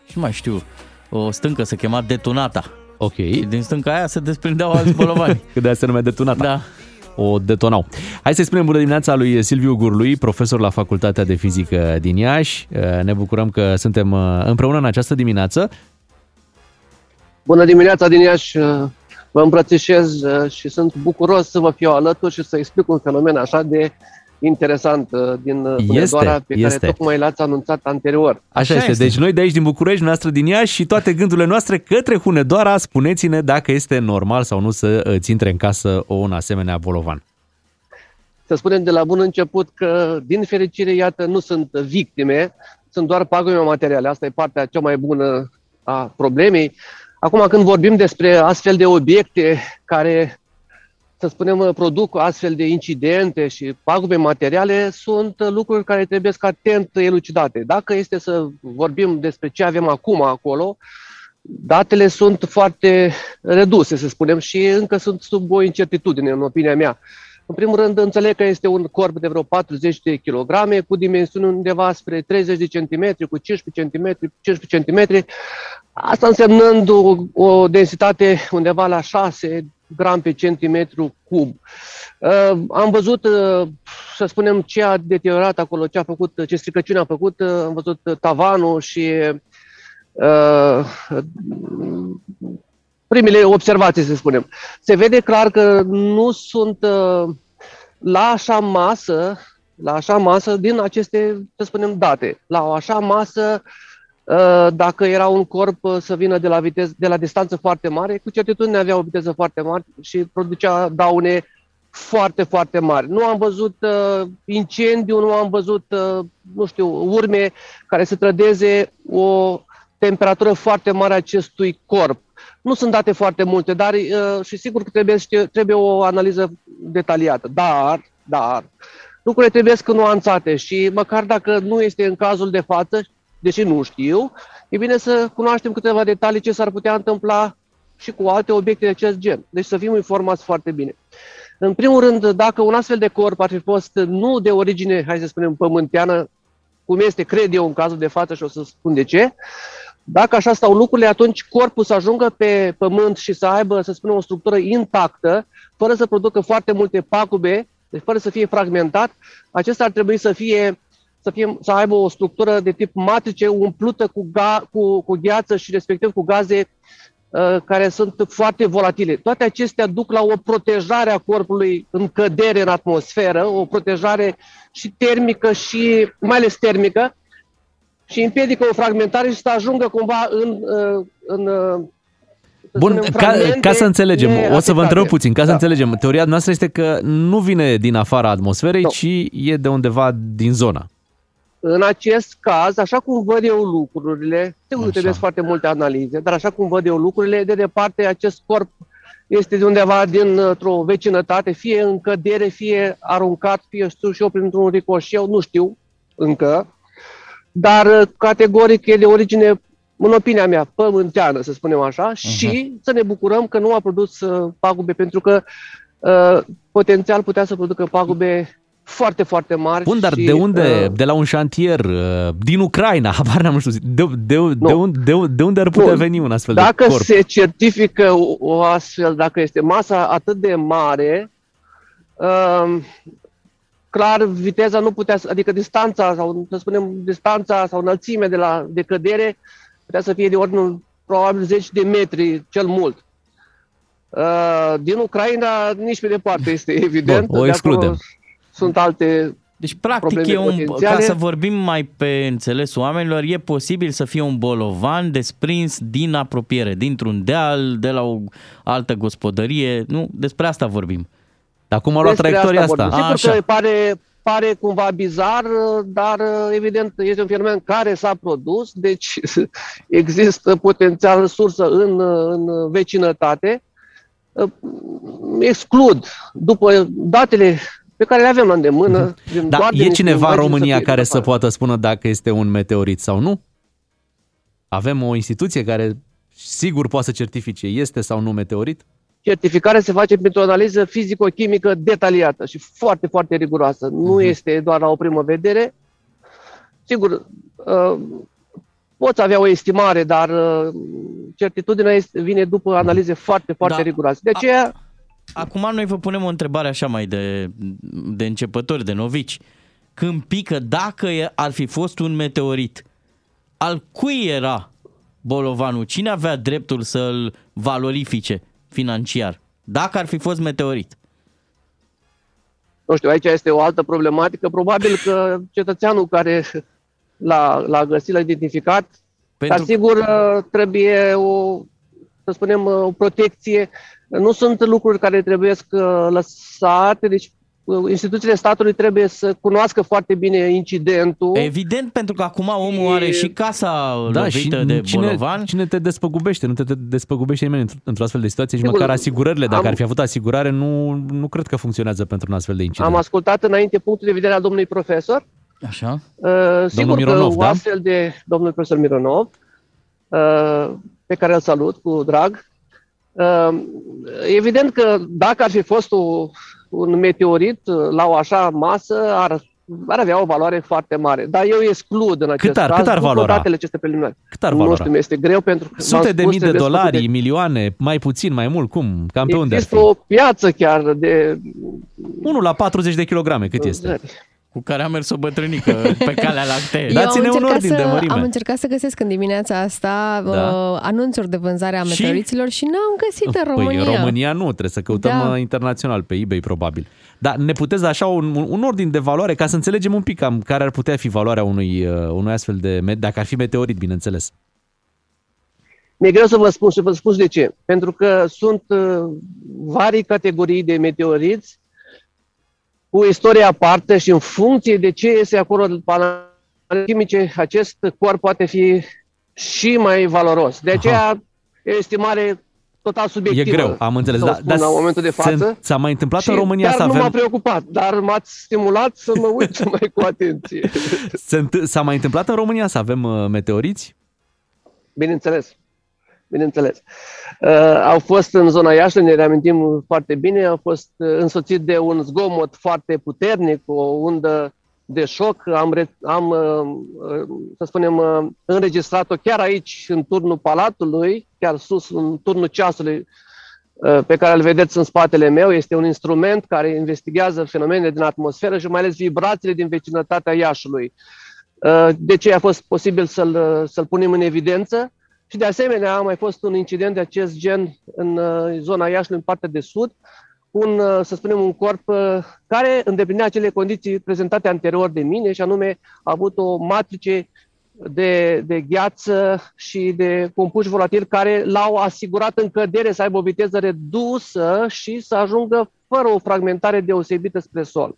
Și nu mai știu. O stâncă se chema Detunata. Ok. Și din stânca aia se desprindeau alți bolovani. *laughs* Că de aia se numea detonata. Da. O detonau. Hai să-i spunem bună dimineața lui Silviu Gurlui, profesor la Facultatea de Fizică din Iași. Uh, Ne bucurăm că suntem uh, împreună în această dimineață. Bună dimineața din Iași, vă îmbrățișez uh, și sunt bucuros să vă fiu alături și să explic un fenomen așa de interesant uh, din uh, Hunedoara pe este. care tocmai l-ați anunțat anterior. Așa, este. Deci noi de aici din București, noastră din Iași și toate gândurile noastre către Hunedoara, spuneți-ne dacă este normal sau nu să îți intre în casă un asemenea bolovan. să spunem de la bun început că, din fericire, iată, nu sunt victime, sunt doar pagube materiale. Asta e partea cea mai bună a problemei. Acum, când vorbim despre astfel de obiecte care, să spunem, produc astfel de incidente și pagube materiale, sunt lucruri care trebuie să atent elucidate. Dacă este să vorbim despre ce avem acum acolo, datele sunt foarte reduse, să spunem, și încă sunt sub o incertitudine, în opinia mea. În primul rând, înțeleg că este un corp de vreo 40 de kilograme, cu dimensiuni undeva spre 30 de centimetri, cu 15 centimetri, 15 centimetri, asta însemnând o, o densitate undeva la 6 gram pe centimetru cub. Uh, am văzut, uh, să spunem, ce a deteriorat acolo, ce a făcut, ce stricăciune a făcut, uh, am văzut tavanul și uh, primele observații, să spunem. Se vede clar că nu sunt uh, la așa masă, la așa masă din aceste, să spunem, date. La o așa masă, uh, dacă era un corp uh, să vină de la, viteză, de la distanță foarte mare, cu certitudine avea o viteză foarte mare și producea daune foarte, foarte mari. Nu am văzut uh, incendiu, nu am văzut, uh, nu știu, urme care să trădeze o temperatură foarte mare a acestui corp. Nu sunt date foarte multe, dar uh, și sigur că trebuie, trebuie o analiză detaliată. Dar, dar, lucrurile trebuie să nuanțate și măcar dacă nu este în cazul de față, deși nu știu, e bine să cunoaștem câteva detalii ce s-ar putea întâmpla și cu alte obiecte de acest gen. Deci să fim informați foarte bine. În primul rând, dacă un astfel de corp ar fi fost nu de origine, hai să spunem, pământeană, cum este, cred eu, în cazul de față și o să spun de ce, dacă așa stau lucrurile, atunci corpul să ajungă pe pământ și să aibă, să spunem, o structură intactă, fără să producă foarte multe pacube, deci fără să fie fragmentat, acesta ar trebui să fie să, fie, să aibă o structură de tip matrice umplută cu, ga, cu, cu gheață și respectiv cu gaze uh, care sunt foarte volatile. Toate acestea duc la o protejare a corpului în cădere în atmosferă, o protejare și termică și mai ales termică, și împiedică o fragmentare și să ajungă cumva în, uh, în uh, Bun, ca, ca să înțelegem, o să vă întreb puțin, ca da. să înțelegem, teoria noastră este că nu vine din afara atmosferei, no. ci e de undeva din zona. În acest caz, așa cum văd eu lucrurile, sigur trebuie foarte multe analize, dar așa cum văd eu lucrurile, de departe acest corp este de undeva dintr-o vecinătate, fie în cădere, fie aruncat, fie știu și eu printr-un ricoșeu, nu știu încă, dar uh, categoric e de origine, în opinia mea, pământeană, să spunem așa, uh-huh. și să ne bucurăm că nu a produs uh, pagube, pentru că uh, potențial putea să producă pagube foarte, foarte mari. Bun, dar și, de unde? Uh, de la un șantier uh, din Ucraina, *laughs* habar n-am știu, de, de, de, de, unde, de, de unde ar putea nu. veni un astfel dacă de corp? Dacă se certifică o, o astfel, dacă este masa atât de mare, uh, clar viteza nu putea, adică distanța sau să spunem distanța sau înălțimea de la de cădere putea să fie de ordinul probabil 10 de metri cel mult. Uh, din Ucraina nici pe departe este evident. Bun, o excludem. Sunt alte deci, practic, e un, ca să vorbim mai pe înțelesul oamenilor, e posibil să fie un bolovan desprins din apropiere, dintr-un deal, de la o altă gospodărie. Nu, despre asta vorbim. Dar cum a luat traiectoria asta? asta? Sigur Așa. că pare, pare cumva bizar, dar evident este un fenomen care s-a produs, deci *laughs* există potențial sursă în, în vecinătate. Exclud, după datele pe care le avem la îndemână. Mhm. Da, e cineva în România care să poată spune dacă este un meteorit sau nu? Avem o instituție care sigur poate să certifice este sau nu meteorit? certificarea se face printr-o analiză fizico-chimică detaliată și foarte, foarte riguroasă. Nu uh-huh. este doar la o primă vedere. Sigur, uh, poți avea o estimare, dar uh, certitudinea este, vine după analize foarte, foarte da. riguroase. De aceea... Acum noi vă punem o întrebare așa mai de, de începători, de novici. Când pică, dacă ar fi fost un meteorit, al cui era bolovanul? Cine avea dreptul să-l valorifice? financiar, dacă ar fi fost meteorit? Nu știu, aici este o altă problematică. Probabil că cetățeanul care l-a, l-a găsit, l-a identificat, Pentru... dar sigur uh, trebuie o, să spunem, uh, o protecție. Nu sunt lucruri care trebuie lăsate, deci instituțiile statului trebuie să cunoască foarte bine incidentul. Evident, pentru că acum omul are și casa Da, și lovită de cine, bolovan. cine te despăgubește? Nu te, te despăgubește nimeni într- într-o astfel de situație și Sigur, măcar asigurările, dacă am- ar fi avut asigurare, nu, nu cred că funcționează pentru un astfel de incident. Am ascultat înainte punctul de vedere al domnului profesor. Așa. Uh, sigur Mironov, că o da? astfel de domnul profesor Mironov, uh, pe care îl salut cu drag, uh, evident că dacă ar fi fost o, un meteorit uh, la o așa masă, ar, ar avea o valoare foarte mare. Dar eu exclud în acest ar- caz, cât ar după valora? datele aceste preliminare. Cât ar Nu valora? știu, mi-este greu pentru că... v-am Sute de spus, mii de trebuie dolari, făcute- milioane, mai puțin, mai mult, cum? Cam pe unde ar fi? Există o piață chiar de... 1 la 40 de kilograme, cât este? Cu care a mers o bătrânică pe calea lactee. Eu Dați-ne am un încercat ordin de să, mărime. Am încercat să găsesc în dimineața asta Da. uh, anunțuri de vânzare a Și? meteoriților și n-am găsit în România. Păi în România nu, trebuie să căutăm Da. da. internațional, pe eBay probabil. Dar ne puteți da așa un, un, un ordin de valoare ca să înțelegem un pic cam care ar putea fi valoarea unui, uh, unui astfel de, me- dacă ar fi meteorit, bineînțeles. Mi-e greu să vă spun și vă spun și de ce. Pentru că sunt uh, vari categorii de meteoriți cu istorie aparte și în funcție de ce este acolo pe analize chimice, acest corp poate fi și mai valoros. De aceea e o estimare total E subiectivă. greu, am înțeles. să o Da, spun la momentul de se- față. S-a mai întâmplat Și în România chiar să nu m-a avem... preocupat, dar m-ați stimulat să mă uit *laughs* mai cu atenție. Se înt- S-a mai întâmplat în România să avem uh, meteoriți? Bineînțeles. Bineînțeles. Uh, au fost în zona Iași, ne reamintim foarte bine, au fost uh, însoțit de un zgomot foarte puternic, o undă de șoc. Am, re- am uh, uh, să spunem, uh, înregistrat-o chiar aici, în turnul Palatului, chiar sus, în turnul ceasului, uh, pe care îl vedeți în spatele meu. Este un instrument care investigează fenomenele din atmosferă și mai ales vibrațiile din vecinătatea Iașului. Uh, De ce a fost posibil să-l, uh, să-l punem în evidență? Și de asemenea a mai fost un incident de acest gen în uh, zona Iașului, în partea de sud, un, uh, să spunem, un corp uh, care îndeplinea acele condiții prezentate anterior de mine și anume a avut o matrice de, de gheață și de compuși volatili care l-au asigurat în cădere să aibă o viteză redusă și să ajungă fără o fragmentare deosebită spre sol.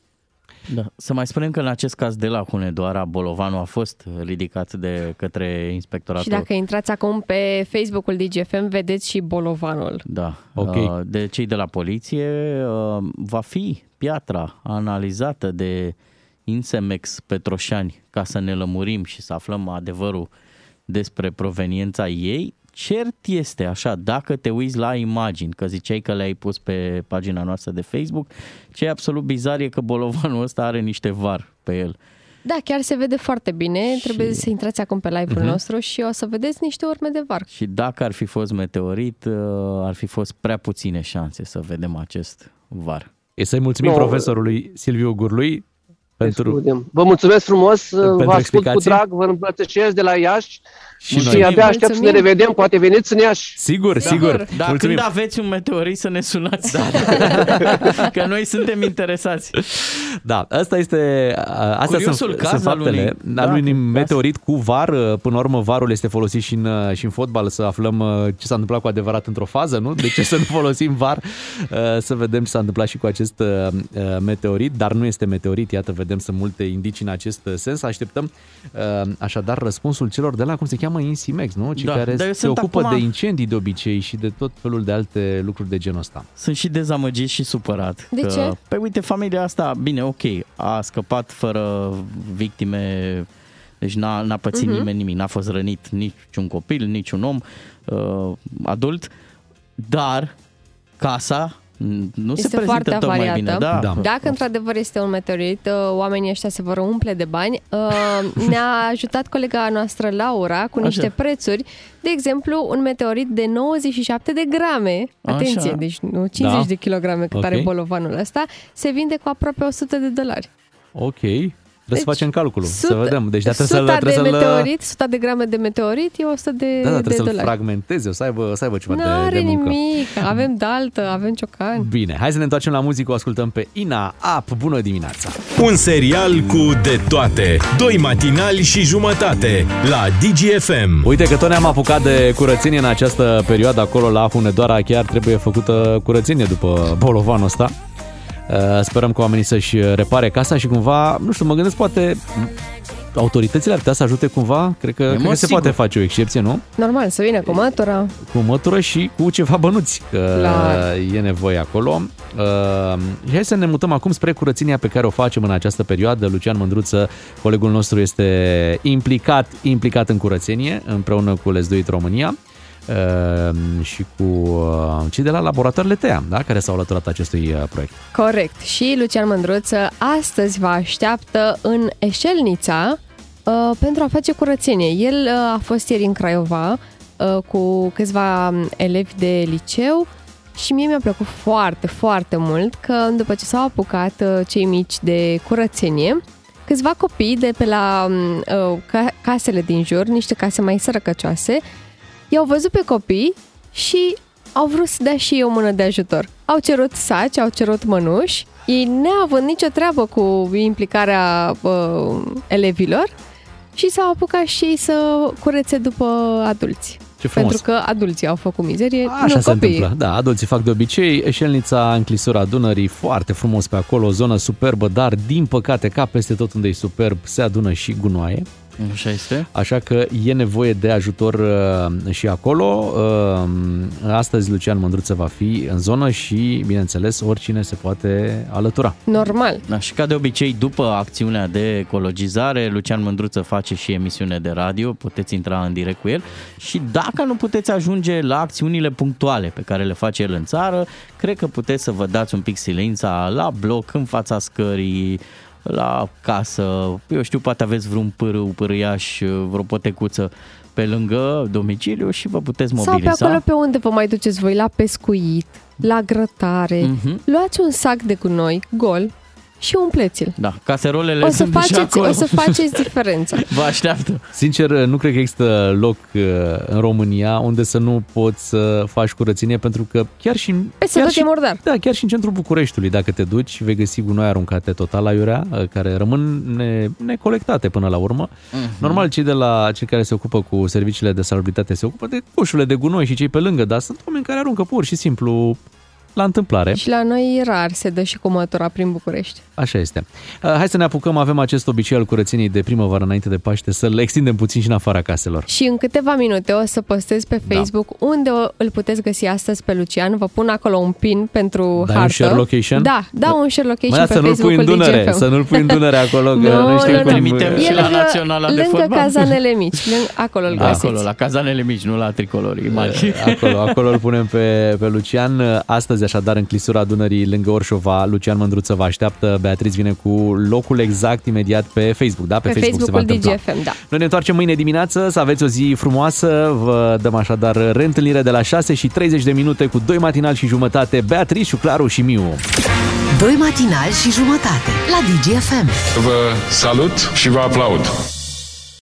Da. Să mai spunem că în acest caz de la Hunedoara, Bolovanul a fost ridicat de către inspectoratul. Și dacă intrați acum pe Facebook-ul DGFM, vedeți și bolovanul. Da. Ok. Uh, De cei de la poliție uh, va fi piatra analizată de Insemex Petroșani ca să ne lămurim și să aflăm adevărul despre proveniența ei. Cert este așa, dacă te uiți la imagini, că ziceai că le-ai pus pe pagina noastră de Facebook, ce e absolut bizar e că bolovanul ăsta are niște var pe el. Da, chiar se vede foarte bine. Trebuie să intrați acum pe live-ul Mhm. nostru și o să vedeți niște urme de var. Și dacă ar fi fost meteorit, uh, ar fi fost prea puține șanse să vedem acest var. E să-i mulțumim Nu. profesorului Silviu Gurlui pentru... Excludem. Vă mulțumesc frumos, vă ascult cu explicații. drag, vă îmbrățișez de la Iași Și și, noi. abia aștept să ne Mulțumim. revedem, poate veniți în Iași. Sigur, sigur. Dar Mulțumim. când aveți un meteorit să ne sunați, da. *laughs* că noi suntem interesați. Da, asta este, a- astea Curiosul sunt, caz sunt al faptele unui- al da, unui da. meteorit cu var. Până la urmă, varul este folosit și în, și în fotbal să aflăm uh, ce s-a întâmplat cu adevărat într-o fază, nu? De ce să nu folosim var? Uh, Să vedem ce s-a întâmplat și cu acest uh, uh, meteorit, dar nu este meteorit. Iată, vedem sunt multe indicii în acest uh, sens. Așteptăm uh, așadar răspunsul celor de la, cum se cheamă, Insimex, nu? Cei Da, care dar eu se sunt ocupă acum- de incendii de obicei și de tot felul de alte lucruri de genul ăsta. Sunt și dezamăgit și supărat. De că, ce? Păi uite, familia asta, bine, ok, a scăpat fără victime, deci n-a, n-a pățit Mhm. uh-huh. nimeni nimic, n-a fost rănit niciun copil, niciun om uh, adult, dar casa mm, nu se este prezintă foarte tocmai avariată. bine. Da. Da. Dacă într-adevăr este un meteorit, uh, oamenii ăștia se vor umple de bani. Uh, *laughs* Ne-a ajutat colega noastră Laura cu niște Așa. prețuri. De exemplu, un meteorit de 97 de grame, atenție, Așa. deci nu 50 Da. de kilograme cât Ok. are bolovanul ăsta, se vinde cu aproape 100 de dolari. Ok. Trebuie să Deci, facem calculul, să Sută- vedem. Deci dar trebuie să-l, suta trebuie de să-l, meteorit, 100 de grame de meteorit e 100 de, Da, da, de trebuie să-l dolari. fragmenteze, o să aibă, să aibă ceva Nu de, are de muncă. nimic, avem daltă, avem ciocan. Bine, hai să ne întoarcem la muzică, o ascultăm pe Ina Up. Bună dimineața! Un serial cu de toate. Doi matinali și jumătate la DGFM. Uite că tot ne-am apucat de curățenie în această perioadă acolo la Hunedoara, chiar trebuie făcută curățenie după bolovanul ăsta. Uh, Sperăm că oamenii să-și repare casa și cumva, nu știu, mă gândesc poate autoritățile ar putea să ajute cumva? Cred că, cred că se sigur. poate face o excepție, nu? Normal, să vină cu mătura. Cu mătură și cu ceva bănuți, că Clar. e nevoie acolo. Uh, și hai să ne mutăm acum spre curățenia pe care o facem în această perioadă. Lucian Mândruță, colegul nostru, este implicat, implicat în curățenie împreună cu Let's Do It România uh, și cu uh, cei de la laboratoarele TEA, da? care s-au alăturat acestui uh, proiect. Corect. Și Lucian Mândruță astăzi vă așteaptă în Eșelnița uh, pentru a face curățenie. El uh, a fost ieri în Craiova uh, cu câțiva um, elevi de liceu și mie mi-a plăcut foarte, foarte mult că după ce s-au apucat uh, cei mici de curățenie, câțiva copii de pe la um, uh, ca- casele din jur, niște case mai sărăcăcioase, i-au văzut pe copii și au vrut să dea și ei o mână de ajutor. Au cerut saci, au cerut mănuși, ei neavând nicio treabă cu implicarea uh, elevilor și s-au apucat și ei să curețe după adulți. Ce frumos. Pentru că adulții au făcut mizerie, Așa nu se copiii. întâmplă. Da, adulții fac de obicei. Eșelnița în clisura Dunării, foarte frumos pe acolo, o zonă superbă, dar din păcate, ca peste tot unde e superb, se adună și gunoaie. Așa este. Așa că e nevoie de ajutor uh, și acolo. Uh, astăzi Lucian Mândruță va fi în zonă și, bineînțeles, oricine se poate alătura. Normal. Da, și ca de obicei, după acțiunea de ecologizare, Lucian Mândruță face și emisiune de radio, puteți intra în direct cu el și dacă nu puteți ajunge la acțiunile punctuale pe care le face el în țară, cred că puteți să vă dați un pic silința la bloc, în fața scării, la casă, eu știu, poate aveți vreun pârâu, pârâiaș, vreo potecuță pe lângă domiciliu și vă puteți Sau mobiliza. pe acolo pe unde vă mai duceți voi, la pescuit, la grătare. Mhm. Luați un sac de gunoi gol și umpleți-l. Da, caserolele O să, sunt deja faceți, acolo. o să faceți diferența. *laughs* Vă așteaptă. Sincer, nu cred că există loc uh, în România unde să nu poți să faci curățenie, pentru că chiar și... Peste chiar tot și, e murdar. Da, chiar și în centrul Bucureștiului, dacă te duci, vei găsi gunoi aruncate total la iurea, uh, care rămân ne, necolectate până la urmă. Mhm. Normal, cei de la cei care se ocupă cu serviciile de salubritate se ocupă de coșurile de gunoi și cei pe lângă, dar sunt oameni care aruncă pur și simplu la întâmplare. Și la noi rar se dă și cu mătura prin București. Așa este. Uh, Hai să ne apucăm, avem acest obicei al curățeniei de primăvară înainte de Paște, să-l extindem puțin și în afara caselor. Și în câteva minute o să postez pe Facebook da. unde o- îl puteți găsi astăzi pe Lucian. Vă pun acolo un pin pentru Dai un hartă. share location? Da, da, un share location Mă, da, pe să nu-l pui în Facebook-ul Dunăre, DGFM. să nu-l pui în Dunăre acolo, că *laughs* nu știm cum- Trimitem și E la lângă- Naționala de lângă Fotbal. cazanele mici, lângă, acolo îl găsiți. Acolo, la cazanele mici, nu la tricolorii mari. Acolo, acolo îl punem pe, pe Lucian. Astăzi, așadar, în clisura Dunării, lângă Orșova, Lucian Mândruță vă așteaptă. Beatriz vine cu locul exact imediat pe Facebook, da? Pe, Facebook se va Facebook-ul întâmpla. DGFM, da. Noi ne întoarcem mâine dimineață, să aveți o zi frumoasă. Vă dăm așadar reîntâlnire de la 6 și 30 de minute cu doi matinal și jumătate, Beatrice, Claru și Miu. Doi matinali și jumătate la DGFM. Vă salut și vă aplaud.